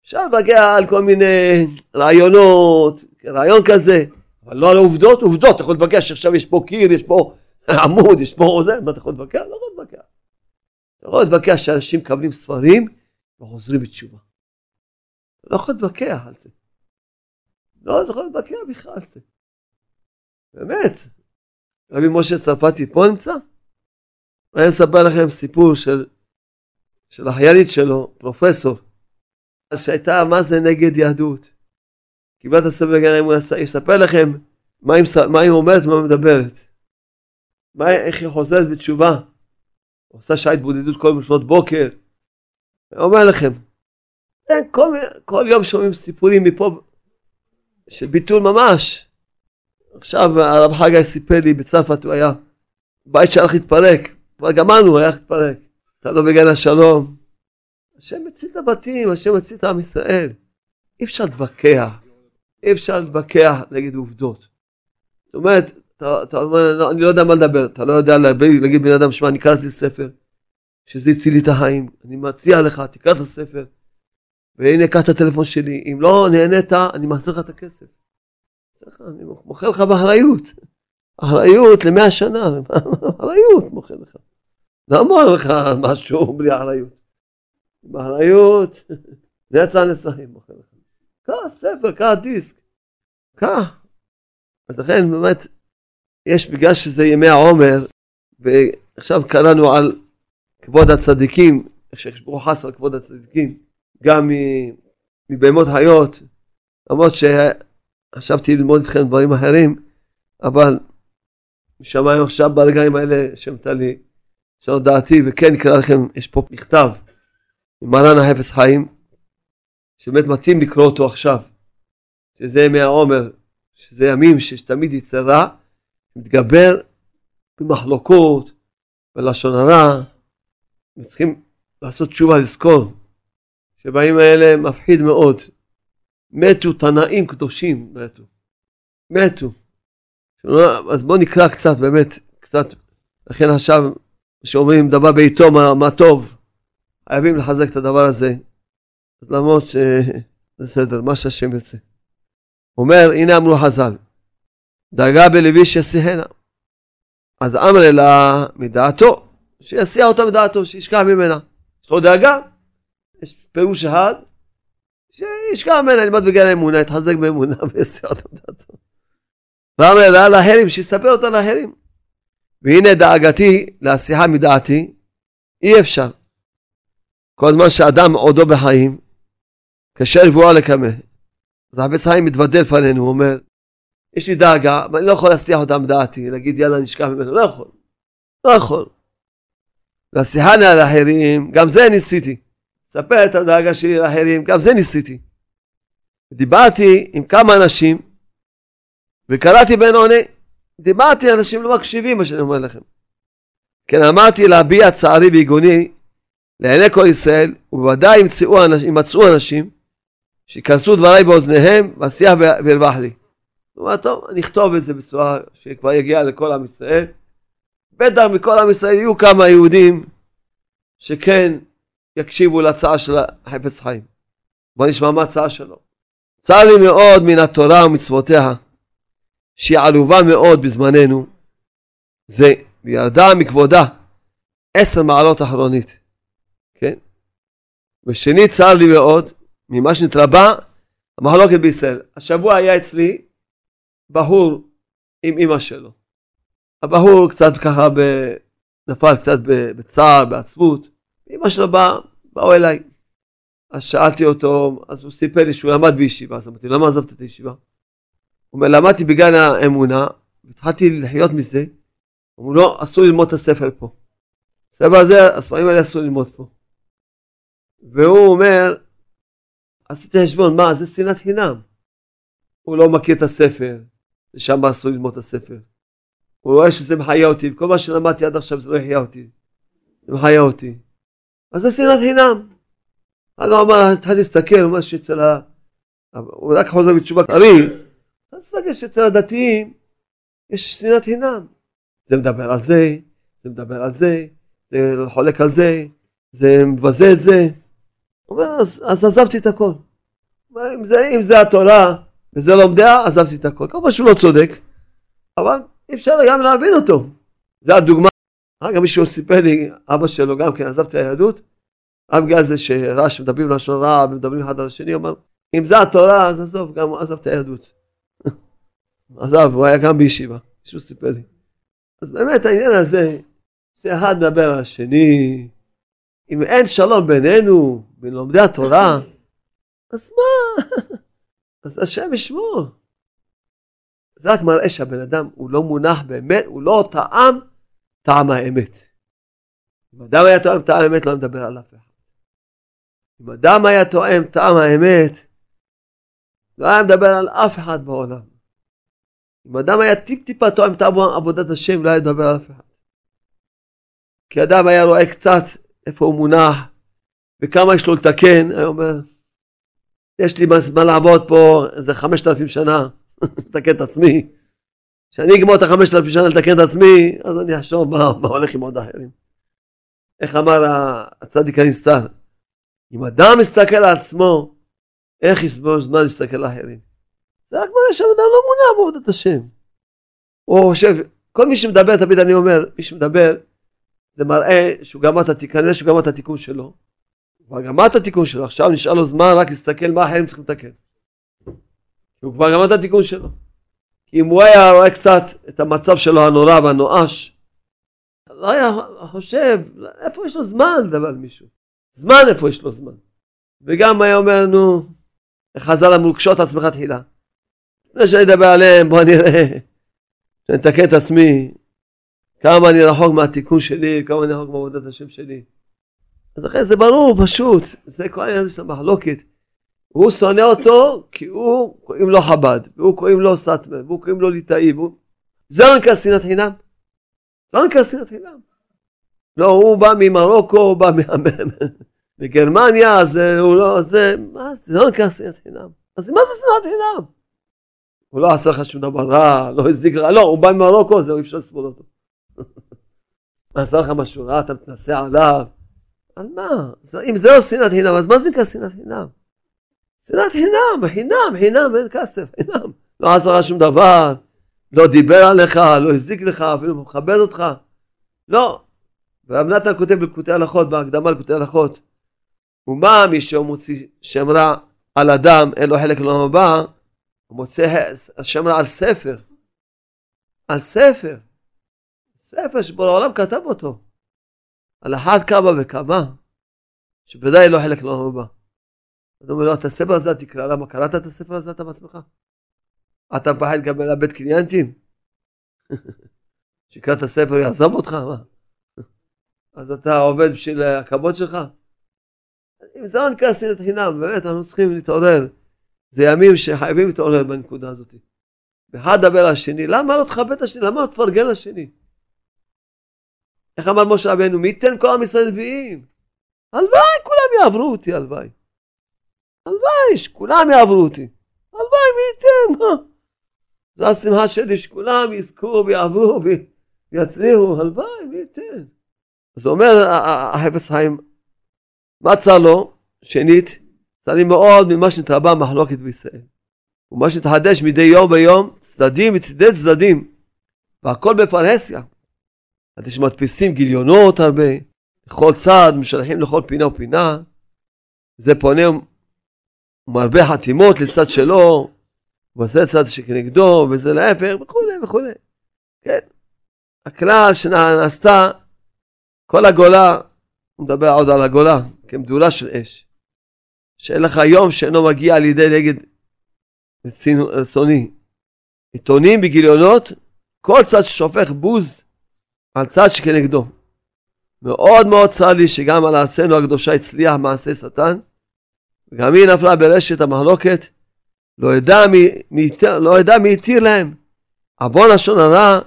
אפשר לבגע על כל מיני רעיונות, רעיון כזה. אבל לא על העובדות, עובדות, אתה יכול להתווכח שעכשיו יש פה קיר, יש פה עמוד, יש פה זה, מה אתה יכול להתווכח? לא יכול להתווכח. אתה לא יכול להתווכח שאנשים מקבלים ספרים וחוזרים בתשובה. אתה לא יכול להתווכח על זה. לא, אתה יכול להתווכח בכלל על זה. באמת. רבי משה צרפתי פה נמצא? אני אספר לכם סיפור של, של החיילית שלו, פרופסור, שהייתה מה זה נגד יהדות. קיבלת סבל בגן האמון, יספר לכם מה היא אומרת ומה היא מדברת. מה, איך היא חוזרת בתשובה. עושה שעה התבודדות כל לפנות בוקר. אני אומר לכם, כל, כל יום שומעים סיפורים מפה של ביטול ממש. עכשיו הרב חגי סיפר לי בצרפת הוא היה, בית שהלך להתפרק, כבר גמרנו, היה להתפרק. אתה לא בגן השלום. השם מציל את הבתים, השם מציל את עם ישראל. אי אפשר להתווכח. אי אפשר להתווכח נגד עובדות. זאת אומרת, אתה, אתה אומר, לא, אני לא יודע מה לדבר, אתה לא יודע להגיד בן אדם, שמע, אני קראתי ספר, שזה הציל לי את החיים, אני מציע לך, תקרא את הספר, והנה קח את הטלפון שלי, אם לא נהנית, אני מחזיר לך את הכסף. אני מוכר לך באחריות, אחריות למאה שנה, אחריות מוכר לך. לא אמר לך משהו בלי אחריות. עם אחריות, נצח נצחים. קח ספר, קח דיסק, קח. אז לכן באמת, יש בגלל שזה ימי העומר, ועכשיו קראנו על כבוד הצדיקים, שברוך חס על כבוד הצדיקים, גם מבהמות חיות, למרות שחשבתי ללמוד איתכם דברים אחרים, אבל משמיים עכשיו ברגעים האלה שמתה לי, לשנות דעתי, וכן נקרא לכם, יש פה מכתב ממרן החפץ חיים, שבאמת מתאים לקרוא אותו עכשיו, שזה ימי העומר, שזה ימים שתמיד יצא רע, מתגבר במחלוקות, בלשון הרע, וצריכים לעשות תשובה, לזכור, שבימים האלה מפחיד מאוד. מתו תנאים קדושים, מתו. מתו. אז בואו נקרא קצת, באמת, קצת, לכן עכשיו, שאומרים דבר בעיתו מה, מה טוב, חייבים לחזק את הדבר הזה. למרות שבסדר, מה שהשם יוצא. אומר, הנה אמרו חז"ל, דאגה בלוי שיסיחנה. אז אמר לה מדעתו, שיסיע אותה מדעתו, שישכח ממנה. יש לו דאגה, יש פירוש אחד, שישכח ממנה, ילמד בגן האמונה, יתחזק באמונה ויסיע אותה מדעתו. ואמר לה לאחרים, שיספר אותה לאחרים. והנה דאגתי להסיחה מדעתי, אי אפשר. כל זמן שאדם עודו בחיים, קשה לבואה לקמא. אז החפץ חיים מתוודה לפנינו, הוא אומר, יש לי דאגה, אבל אני לא יכול להסיח אותה מדעתי, להגיד יאללה נשכח ממנו, לא יכול, לא יכול. והשיחה על אחרים, גם זה ניסיתי. ספר את הדאגה שלי לאחרים, גם זה ניסיתי. דיברתי עם כמה אנשים, וקראתי בין עוני, דיברתי, אנשים לא מקשיבים מה שאני אומר לכם. כן, אמרתי להביע צערי ויגוני לעיני כל ישראל, ובוודאי ימצאו, ימצאו אנשים שיכנסו דבריי באוזניהם, והשיח וירווח לי. הוא אומר, טוב, אני אכתוב את זה בצורה שכבר יגיע לכל עם ישראל. בטח מכל עם ישראל יהיו כמה יהודים שכן יקשיבו להצעה של החפץ חיים. בוא נשמע מה ההצעה שלו. צר לי מאוד מן התורה ומצוותיה, שהיא עלובה מאוד בזמננו, זה וירדה מכבודה עשר מעלות אחרונית? ושנית צר לי מאוד ממה שנתרבה המחלוקת בישראל. השבוע היה אצלי בחור עם אימא שלו. הבחור קצת ככה ב... נפל קצת בצער, בעצבות. אימא שלו באה, באו אליי. אז שאלתי אותו, אז הוא סיפר לי שהוא למד בישיבה, אז אמרתי, למה עזבת את הישיבה? הוא אומר, למדתי בגן האמונה, והתחלתי לחיות מזה. אמרו, לא, אסור ללמוד את הספר פה. הספר הזה, הספרים האלה אסור ללמוד פה. והוא אומר, עשיתי חשבון, מה, זה שנאת חינם. הוא לא מכיר את הספר, ושם אסור ללמוד את הספר. הוא רואה שזה מחיה אותי, וכל מה שלמדתי עד עכשיו זה לא יחיה אותי. זה מחיה אותי. אז זה שנאת חינם. אז הוא אמר, התחלתי להסתכל, הוא אומר שאצל ה... הוא רק חוזר בתשובה טרי. אז תסתכל שאצל הדתיים יש שנאת חינם. זה מדבר על זה, זה מדבר על זה, זה חולק על זה, זה מבזה את זה. הוא אומר, אז, אז עזבתי את הכל. אם זה, אם זה התורה וזה לומדיה, עזבתי את הכל. כמובן שהוא לא צודק, אבל אי אפשר גם להבין אותו. זה הדוגמה. אחר מישהו סיפר לי, אבא שלו גם כן עזב את היהדות, רק בגלל זה שראה שמדברים לשון רע ומדברים אחד על השני, אמר, אם זה התורה אז עזוב, גם עזב את היהדות. עזב, הוא היה גם בישיבה, מישהו סיפר לי. אז באמת העניין הזה, שאחד מדבר על השני, אם אין שלום בינינו, בין לומדי התורה, אז מה? אז השם ישמור. זה רק מראה שהבן אדם הוא לא מונח באמת, הוא לא טעם טעם האמת. אם אדם היה טועם טעם האמת לא מדבר על אף אחד. אם אדם היה טועם טעם האמת לא היה מדבר על אף אחד בעולם. אם אדם היה טיפ טיפה טועם טעם עבודת השם לא היה מדבר על אף אחד. כי אדם היה רואה קצת איפה הוא מונח וכמה יש לו לתקן, היה אומר יש לי מה לעבוד פה איזה חמשת אלפים שנה לתקן את עצמי. כשאני אגמור את החמשת אלפים שנה לתקן את עצמי, אז אני אחשוב מה, מה הולך עם עוד אחרים. איך אמר הצדיק הנסתר? אם אדם מסתכל על עצמו, איך יסבור זמן להסתכל על אחרים? זה רק מראה שהאדם לא מונע בעבודת השם. הוא חושב, כל מי שמדבר, תמיד אני אומר, מי שמדבר, זה מראה שהוא גמר את התיקון, כנראה שהוא גמר את התיקון שלו. כבר גמר את התיקון שלו, עכשיו נשאר לו זמן רק להסתכל מה אחרים צריכים לתקן. הוא כבר גמר את התיקון שלו. כי אם הוא היה רואה קצת את המצב שלו הנורא והנואש, לא היה חושב, איפה יש לו זמן לדבר על מישהו? זמן איפה יש לו זמן? וגם היה אומר, נו, חז"ל אמרו, קשוט עצמך תחילה. לפני שאני אדבר עליהם, בוא נראה, שאני אתקן את עצמי, כמה אני רחוק מהתיקון שלי, כמה אני רחוק מעבודת השם שלי. אז לכן זה ברור, פשוט, זה כל העניין הזה של המחלוקת. הוא שונא אותו כי הוא קוראים לו חב"ד, והוא קוראים לו סאטמה, והוא קוראים לו ליטאי, והוא... זה לא נקרא שנאת חינם. לא נקרא שנאת חינם. לא, הוא בא ממרוקו, הוא בא מגרמניה, אז הוא לא, זה, מה זה, לא נקרא שנאת חינם. אז מה זה שנאת חינם? הוא לא עשה לך שום דבר רע, לא הזיק לך, לא, הוא בא ממרוקו, זהו, אי אפשר לסבול אותו. עשה לך משהו רע, אתה מתנשא עליו. על מה? אם זה לא שנאת חינם, אז מה זה נקרא שנאת חינם? שנאת חינם, חינם, חינם, אין כסף, חינם. לא עשה לך שום דבר, לא דיבר עליך, לא הזיק לך, אפילו מכבד אותך. לא. ורב נתן כותב בקוטעי הלכות, בהקדמה לקוטעי הלכות, ומה מי שמוציא שם רע על אדם, אין לו חלק לעולם הבא, הוא מוצא שם רע על ספר. על ספר. ספר שבורא העולם כתב אותו. על אחת כמה וכמה, שבוודאי לא חלק לעולם הבא. אז אומר לו, את הספר הזה תקרא, למה קראת את הספר הזה אתה בעצמך? אתה מפחד גם לאבד קליינטים? שיקרא את הספר יעזוב אותך? מה? אז אתה עובד בשביל הכבוד שלך? אם זה לא נקרא שנאת חינם, באמת אנחנו צריכים להתעורר. זה ימים שחייבים להתעורר בנקודה הזאת. ואחד דבר על השני, למה לא תכבד את השני? למה לא תפרגן לשני? איך אמר משה רבנו, מי ייתן כל עם ישראל נביאים? הלוואי כולם יעברו אותי, הלוואי. הלוואי שכולם יעברו אותי. הלוואי מי ייתן, מה? זו השמחה שלי שכולם יזכו ויעברו ויצליחו, הלוואי מי ייתן. אז אומר החפץ חיים, מה צר לו? שנית, צרים מאוד ממה שנתרבה מחלוקת בישראל. ומה שמתחדש מדי יום ביום, צדדים מצדי צדדים, והכל בפרהסיה. עד שמדפיסים גיליונות הרבה, לכל צד, משלחים לכל פינה ופינה, זה פונה ומרבה חתימות לצד שלו, ועושה צד שכנגדו, וזה להפך, וכולי וכולי. כן. הכלל שנעשתה, כל הגולה, מדבר עוד על הגולה, כמדורה של אש. שאין לך יום שאינו מגיע על ידי נגד רצוני. עיתונים בגיליונות, כל צד ששופך בוז על צד שכנגדו. מאוד מאוד צר לי שגם על ארצנו הקדושה הצליח מעשה שטן, וגם היא נפלה ברשת המחלוקת, לא ידע מי, מי, לא התיר להם. עוון לשון הרע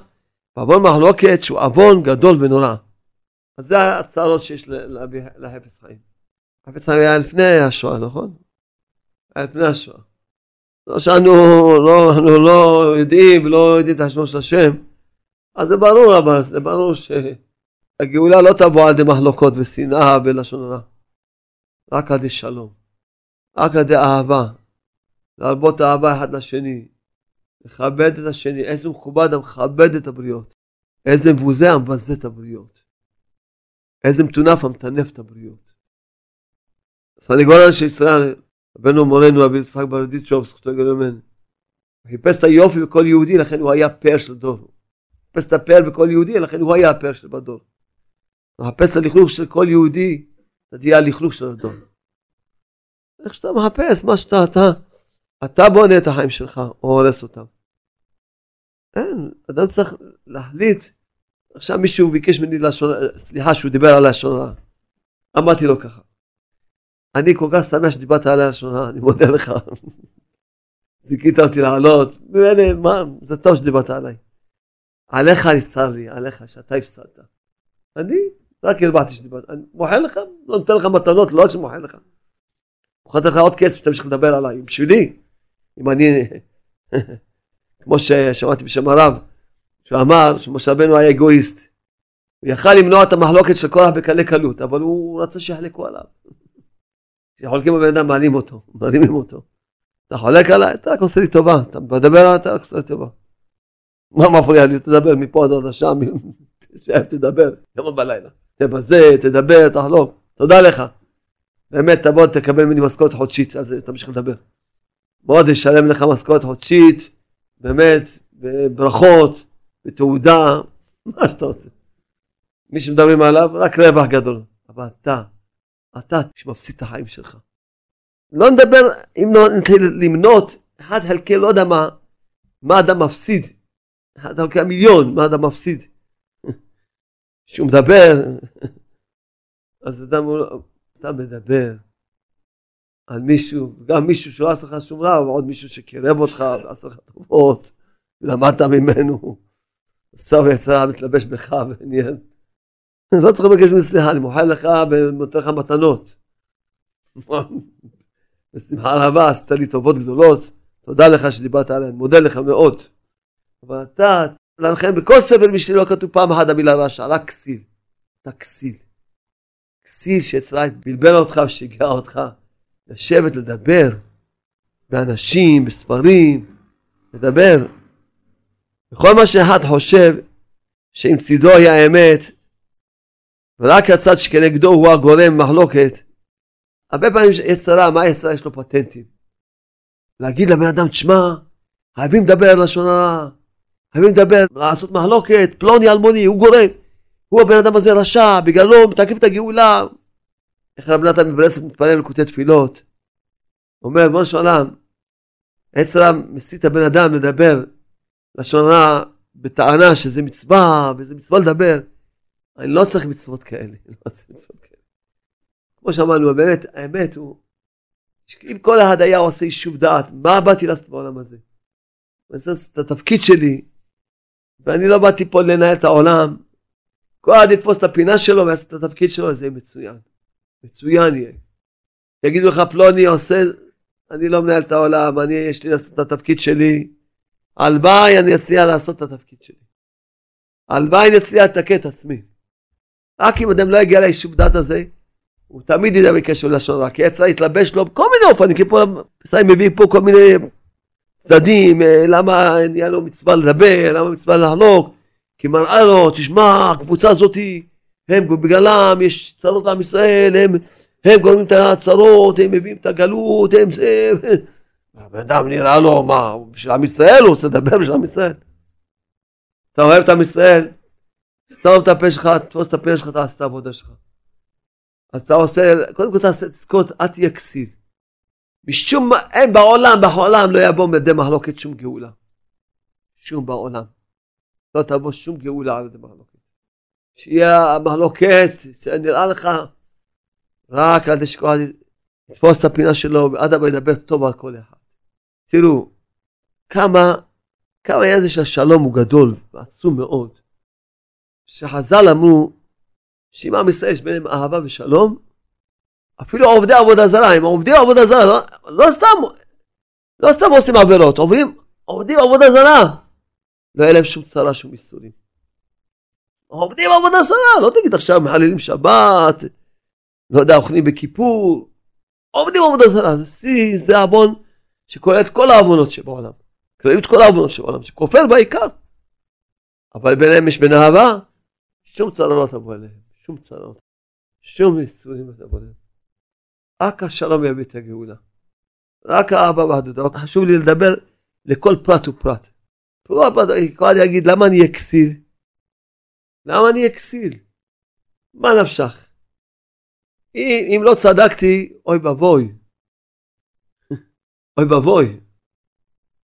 ועוון מחלוקת שהוא עוון גדול ונורא. אז זה הצערות שיש לחפץ חיים. חפץ חיים היה לפני השואה, נכון? היה לפני השואה. לא שאנו לא, לא יודעים ולא יודעים את השמו של השם, אז זה ברור אבל, זה ברור שהגאולה לא תבוא על ידי מחלוקות ושנאה ולשון הרע. רק על ידי שלום. רק על ידי אהבה. להרבות אהבה אחד לשני. לכבד את השני. איזה מכובד המכבד את הבריות. איזה מבוזה המבזה את הבריות. איזה מטונף המטנף את הבריות. סנגורן של ישראל, רבנו מורנו אבי יצחק ברדיצ'וב, זכותו יגלומן. חיפש את היופי בכל יהודי, לכן הוא היה פאר של דור. מחפש את הפאר בכל יהודי, לכן הוא היה הפאר של בדור. מחפש את הלכלוך של כל יהודי, אתה תהיה הלכלוך של הדור. איך שאתה מחפש מה שאתה, אתה, אתה בונה את החיים שלך, או הורס אותם. אין, אדם צריך להחליט. עכשיו מישהו ביקש ממני לשון, סליחה שהוא דיבר על לשון רע. אמרתי לו ככה. אני כל כך שמח שדיברת על לשון רע, אני מודה לך. זיכית אותי לעלות, ממני, מה, זה טוב שדיברת עליי. עליך נצר לי, עליך, שאתה הפסדת. אני רק הלבטתי שדיברת, אני מוחל לך, לא נותן לך מתנות, לא רק שמוחל לך. מוכן לך עוד כסף שתמשיך לדבר עליי, בשבילי. אם אני, כמו ששמעתי בשם הרב, שהוא אמר שמשה רבנו היה אגואיסט. הוא יכל למנוע את המחלוקת של קורח בקלי קלות, אבל הוא רצה שיחלקו עליו. כשחולקים בבן אדם מעלים אותו, מרימים אותו. אתה חולק עליי, אתה רק עושה לי טובה, אתה מדבר עליי, אתה רק עושה לי טובה. מה מפריע לי? תדבר מפה עד עוד השם, תדבר, יום בלילה. תבזה, תדבר, תחלוק, תודה לך. באמת, תבוא, תקבל ממני משכורת חודשית, אז תמשיך לדבר. מאוד ישלם לך משכורת חודשית, באמת, בברכות, בתעודה, מה שאתה רוצה. מי שמדברים עליו, רק רווח גדול. אבל אתה, אתה שמפסיד את החיים שלך. לא נדבר, אם לא נתחיל למנות, אחד חלקי לא יודע מה, מה אדם מפסיד. אחד חלקי המיליון, מה אדם מפסיד. כשהוא מדבר, אז אדם, אתה מדבר על מישהו, גם מישהו שלא עשה לך שום רע, ועוד מישהו שקירב אותך ועשה לך טובות, ולמדת ממנו. עכשיו יצא מתלבש בך ונהיה... לא צריך לבקש מסליחה, אני מוכר לך ונותן לך מתנות. בשמחה רבה, עשית לי טובות גדולות, תודה לך שדיברת עליהן, מודה לך מאוד. אבל אתה, לכן בכל ספר משלי לא כתוב פעם אחת המילה רשע, רק כסיל. אתה כסיל. כסיל שיצרה בלבל אותך ושיגע אותך. לשבת לדבר באנשים, בספרים, לדבר. וכל מה שאחד חושב שאם צידו היה האמת, ורק הצד שכנגדו הוא הגורם מחלוקת, הרבה פעמים יצרה, מה יצרה? יש לו פטנטים. להגיד לבן אדם, תשמע, חייבים לדבר על לשון הרע, חייבים לדבר, לעשות מחלוקת, פלוני אלמוני, הוא גורם, הוא הבן אדם הזה רשע, בגללו מתקף את הגאולה. איך רב נתן מברסלב מתפלל לקוטי תפילות? אומר, בוא עולם, עץ רע מסית הבן אדם לדבר לשון הרע בטענה שזה מצווה, וזה מצווה לדבר. אני לא צריך מצוות כאלה, לא צריך מצוות כאלה. כמו שאמרנו, באמת, האמת הוא, אם כל אחד היה עושה יישוב דעת, מה באתי לעשות בעולם הזה? אני לעשות את התפקיד שלי, ואני לא באתי פה לנהל את העולם. כל אחד יתפוס את הפינה שלו ויעשה את התפקיד שלו, זה יהיה מצוין. מצוין יהיה. יגידו לך פלוני עושה, אני לא מנהל את העולם, אני, יש לי לעשות את התפקיד שלי. הלוואי אני אצליח לעשות את התפקיד שלי. הלוואי אני אצליח לתקן את עצמי. רק אם אדם לא יגיע ליישוב דת הזה, הוא תמיד ידע בקשר ללשון רע, כי אצלה יתלבש לו בכל מיני אופנים, כי פה, פסאי מביא פה כל מיני צדדים, אה, למה נהיה לו מצווה לדבר, למה מצווה לחלוק, כי מראה לו, תשמע, הקבוצה הזאת, הם בגללם יש צרות לעם ישראל, הם, הם גורמים את הצרות, הם מביאים את הגלות, הם זה... הבן אדם נראה לו, מה, בשביל עם ישראל הוא רוצה לדבר בשביל עם ישראל. אתה אוהב את עם ישראל, סתום את הפה שלך, תפוס את הפה שלך, תעשה את העבודה שלך. אז אתה עושה, קודם כל תעשה צקות, אל תהיה כסיל. משום אין בעולם, בעולם לא יבוא מדי מחלוקת שום גאולה. שום בעולם. לא תבוא שום גאולה על ידי מחלוקת. שיהיה המחלוקת, שנראה לך, רק אל תשכוח, לתפוס את הפינה שלו, ועד הבא ידבר טוב על כל אחד. תראו, כמה, כמה העניין הזה של השלום הוא גדול ועצום מאוד. שחז"ל אמרו, שאם עם ישראל יש ביניהם אהבה ושלום, אפילו עובדי עבודה זרה, אם עובדים עבודה זרה, לא, לא סתם, לא סתם עושים עבירות, עובדים, עובדים עבודה זרה, לא יהיה להם שום צרה, שום איסורים. עובדים עבודה זרה, לא תגיד עכשיו מחללים שבת, לא יודע, אוכלים בכיפור, עובדים עבודה זרה, זה שיא, זה עוון שכולל את כל העוונות שבעולם, כוללים את כל העוונות שבעולם, שכופר בעיקר, אבל ביניהם יש בין אהבה, שום צרה לא תבוא אליהם, שום צרות, שום איסורים לא תבוא אליהם. רק השלום יביא את הגאולה. רק האהבה והדודה. חשוב לי לדבר לכל פרט ופרט. פרט כל אחד יגיד, למה אני אהיה כסיל? למה אני אהיה כסיל? מה נפשך? אם, אם לא צדקתי, אוי ואבוי. אוי ואבוי.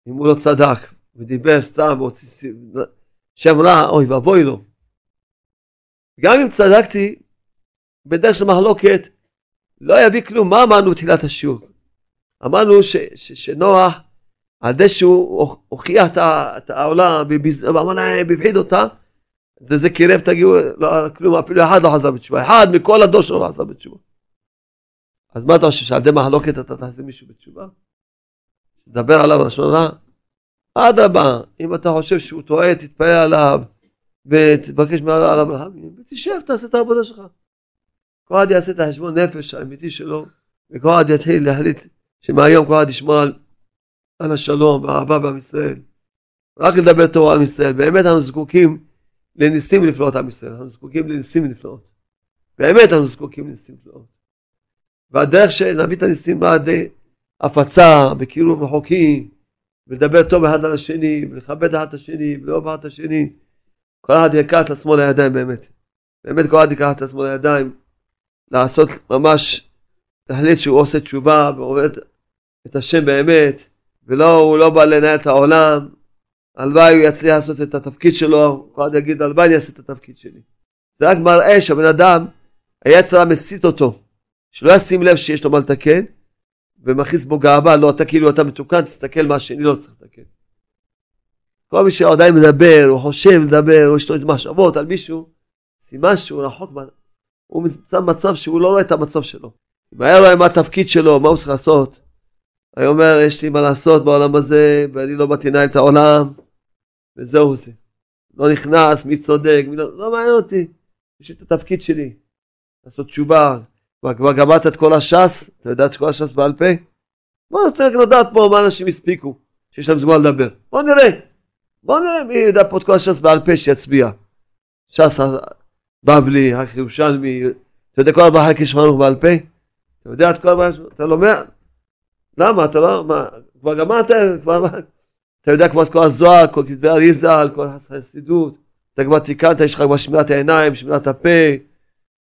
אם הוא לא צדק ודיבר סתם והוציא שם רע, אוי ואבוי לו. גם אם צדקתי, בדרך של מחלוקת, לא יביא כלום. מה אמרנו בתחילת השיעור? אמרנו ש, ש, שנוח, על זה שהוא הוכיח את העולם, ואמר להם, הפחיד אותה, וזה קירב את הגיור, לא כלום, אפילו אחד לא חזר בתשובה, אחד מכל הדור שלו לא חזר בתשובה. אז מה אתה חושב, שעל ידי מחלוקת אתה תעשה מישהו בתשובה? תדבר עליו רע? אדרבה, אם אתה חושב שהוא טועה, תתפלל עליו, ותבקש מעליו רחמים, ותשב, תעשה את העבודה שלך. כל אחד יעשה את החשבון נפש האמיתי שלו, וכל אחד יתחיל להחליט שמהיום כל אחד ישמור על, על השלום והאהבה בעם ישראל. רק לדבר על עם ישראל. באמת אנחנו זקוקים לניסים ונפלאות עם ישראל, אנחנו זקוקים לניסים ונפלאות. באמת אנחנו זקוקים לניסים פלאות. והדרך שנביא את הניסים על ידי הפצה בקירוב רחוקים, ולדבר טוב אחד על השני, ולכבד אחד את השני, ולאהוב אחד את השני. כל אחד יקח את עצמו לידיים באמת. באמת כל אחד ייקח את עצמו לידיים, לעשות ממש, להחליט שהוא עושה תשובה ועובד את השם באמת, ולא, הוא לא בא לנהל את העולם. הלוואי הוא יצליח לעשות את התפקיד שלו, כל אחד יגיד הלוואי אני אעשה את התפקיד שלי. זה רק מראה שהבן אדם, היצר המסית אותו, שלא ישים לב שיש לו מה לתקן, ומכניס בו גאווה, לא, אתה כאילו אתה מתוקן, תסתכל מה השני לא צריך לתקן. כל מי שעדיין מדבר, הוא חושב לדבר, או יש לו איזה מחשבות על מישהו, סימן שהוא רחוק, הוא נמצא במצב שהוא לא רואה את המצב שלו. אם היה רואה מה התפקיד שלו, מה הוא צריך לעשות, היה אומר, יש לי מה לעשות בעולם הזה, ואני לא באתי לנהל את העולם, וזהו זה. לא נכנס, מי צודק, מי לא, לא מעניין אותי. יש לי את התפקיד שלי, לעשות תשובה, כבר גמרת את כל הש"ס? אתה יודע את כל הש"ס בעל פה? בוא אני רק לדעת פה מה אנשים הספיקו, שיש להם זמן לדבר. בוא נראה. בוא נראה מי יודע פה את כל הש"ס בעל פה שיצביע. ש"ס בבלי, ירושלמי, אתה יודע כל ארבעה חלקי שמענו בעל פה? אתה יודע את כל ארבעה, אתה לומד? למה? אתה לא, מה, כבר גמרת, כבר, אתה יודע כבר את כל הזוהר, כל כתבי אריזה, כל החסידות, אתה כבר תיקנת, יש לך כבר שמירת העיניים, שמירת הפה,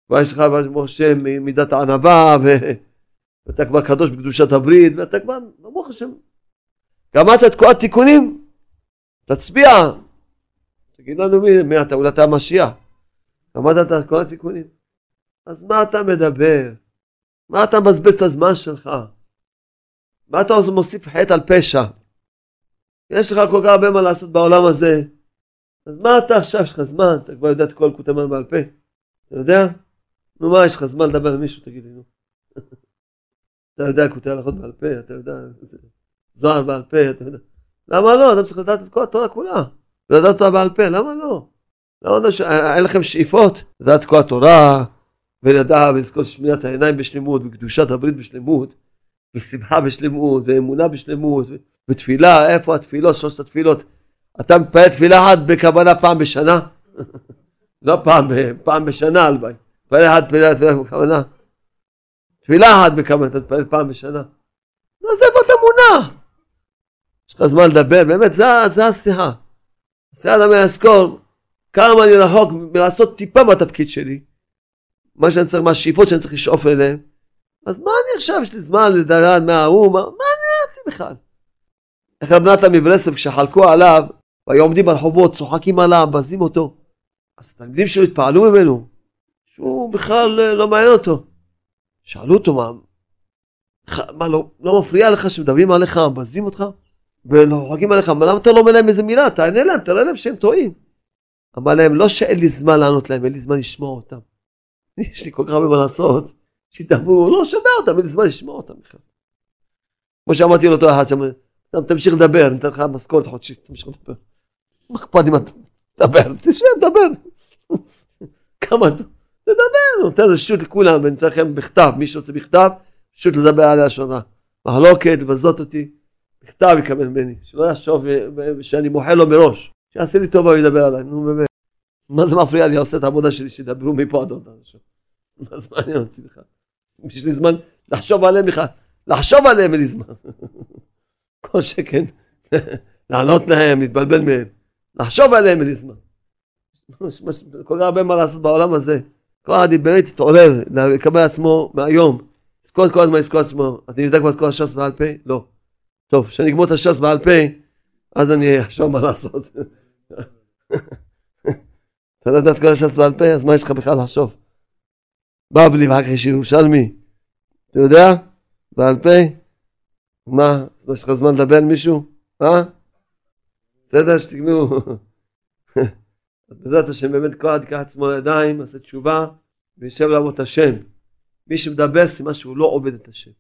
כבר יש לך משה מידת הענווה, ואתה כבר קדוש בקדושת הברית, ואתה כבר, ברוך השם, גמרת את כל התיקונים, תצביע, תגיד לנו מי, מי אתה, אולי אתה המשיח, גמרת את כל התיקונים, אז מה אתה מדבר? מה אתה מבזבז את הזמן שלך? מה אתה מוסיף חטא על פשע? יש לך כל כך הרבה מה לעשות בעולם הזה, אז מה אתה עכשיו, יש לך זמן, אתה כבר יודע את כל קוטמן בעל פה, אתה יודע? נו מה, יש לך זמן לדבר עם מישהו, תגיד לי, נו. אתה יודע קוטעי הלכות בעל פה, אתה יודע, זוהר בעל פה, אתה יודע. למה לא? אתה צריך לדעת את כל התורה כולה. ולדעת אותה בעל פה, למה לא? לא? אין לכם שאיפות? לדעת את כל התורה, ולדעת ולזכות שמיעת העיניים בשלמות, וקדושת הברית בשלמות, ושמחה בשלמות, ואמונה בשלמות, ותפילה, איפה התפילות, שלושת התפילות? אתה מתפלל תפילה אחת בכוונה פעם בשנה? לא פעם, פעם בשנה הלוואי. תפלל אחת תפילה, תפילה בכוונה. תפילה אחת בכוונה, אתה תפלל פעם בשנה. איפה אתה מונע? יש לך זמן לדבר, באמת, זה, השיחה. השיחה אתה מלזכור כמה אני רחוק מלעשות טיפה מהתפקיד שלי. מה שאני צריך, מה השאיפות שאני צריך לשאוף אליהן. אז מה אני עכשיו, יש לי זמן לדרד מההוא, מה, מה אני אותי בכלל? איך רב נתן מברסלב כשחלקו עליו, והיו עומדים ברחובות, צוחקים עליו, בזים אותו. אז התלמידים שלו התפעלו ממנו, שהוא בכלל אה, לא מעניין אותו. שאלו אותו מה, מה לא, לא מפריע לך שמדברים עליך, מבזים אותך, ונוחקים עליך, מה למה אתה לא אומר להם איזה מילה, תענה להם, תראה להם שהם טועים. אמר להם, לא שאין לי זמן לענות להם, אין לי זמן לשמוע אותם. יש לי כל כך הרבה מה לעשות, שידברו, לא שומע אותם, אין לי זמן לשמוע אותם בכלל. כמו שאמרתי לאותו אחד, שאמר, תמשיך לדבר, אני אתן לך משכורת חודשית, תמשיך לדבר. מה אכפת מה אתה מדבר, תשב, דבר. כמה אתה... לדבר, נותן רשות לכולם, אני נותן לכם בכתב, מי שרוצה בכתב, רשות לדבר על לשון. מחלוקת, לבזות אותי, בכתב יקבל ממני, שלא יחשוב שאני מוחל לו מראש, שיעשה לי טובה וידבר עליי, נו באמת. מה זה מפריע לי, עושה את העבודה שלי, שידברו מפה עד עוד אנשים. מה זה מעניין אותי בכלל? יש לי זמן לחשוב עליהם בכלל, לחשוב עליהם אין לי זמן. כל שכן, לענות להם, להתבלבל מהם, לחשוב עליהם אין לי זמן. כל כך הרבה מה לעשות בעולם הזה. כל אחד באמת יתעורר, לקבל עצמו מהיום, לזכור את כל הזמן לזכור עצמו. אני יודע כבר את כל הש"ס בעל פה? לא. טוב, כשאני אגמור את הש"ס בעל פה, אז אני אחשוב מה לעשות. אתה לא יודע את כל הש"ס בעל פה, אז מה יש לך בכלל לחשוב? בבלי ואחר כך יש ירושלמי. אתה יודע? בעל פה? מה? יש לך זמן לדבר עם מישהו? אה? בסדר שתגמרו. אז בעזרת השם באמת כל אחד ייקח עצמו לידיים, יעשה תשובה וישב לעבוד את השם. מי שמדבר סימן שהוא לא עובד את השם.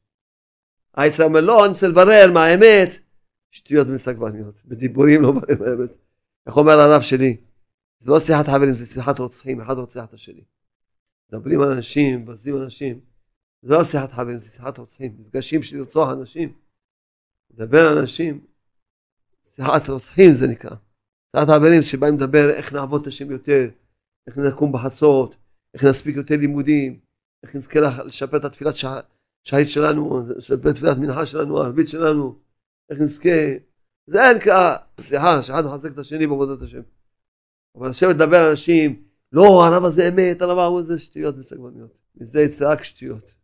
העצר אומר לא אני רוצה לברר מה האמת. שטויות ומסגבניות, בדיבורים לא בררים האמת. איך אומר הרב שלי? זה לא שיחת חברים זה שיחת רוצחים, אחד רוצח את השני. מדברים על אנשים, מבזים אנשים. זה לא שיחת חברים זה שיחת רוצחים. מפגשים של לרצוח אנשים. לדבר על אנשים. שיחת רוצחים זה נקרא. תחת האבלים שבאים לדבר איך נעבוד את השם יותר, איך נקום בחצות, איך נספיק יותר לימודים, איך נזכה לשפר את התפילת שהית שלנו, לשפר את תפילת מנחה שלנו, הערבית שלנו, איך נזכה, זה אין נקרא שיחה, שאחד מחזק את השני בעבודת השם. אבל לשבת לדבר על אנשים, לא, הרב הזה אמת, הרב ההוא זה שטויות וסגבניות. מזה יצא שטויות.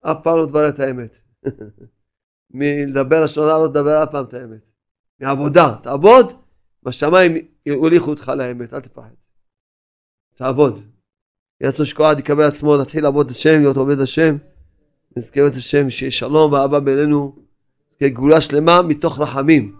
אף פעם לא תברר את האמת. מלדבר הרע לא תדבר אף פעם את האמת. מעבודה, תעבוד, בשמיים יוליכו אותך לאמת, אל תפחד. תעבוד. יהיה רצון שכל יקבל עצמו, להתחיל לעבוד את השם, להיות עובד השם. נזכר את השם, שיהיה שלום ואהבה בינינו, כגאולה שלמה מתוך רחמים.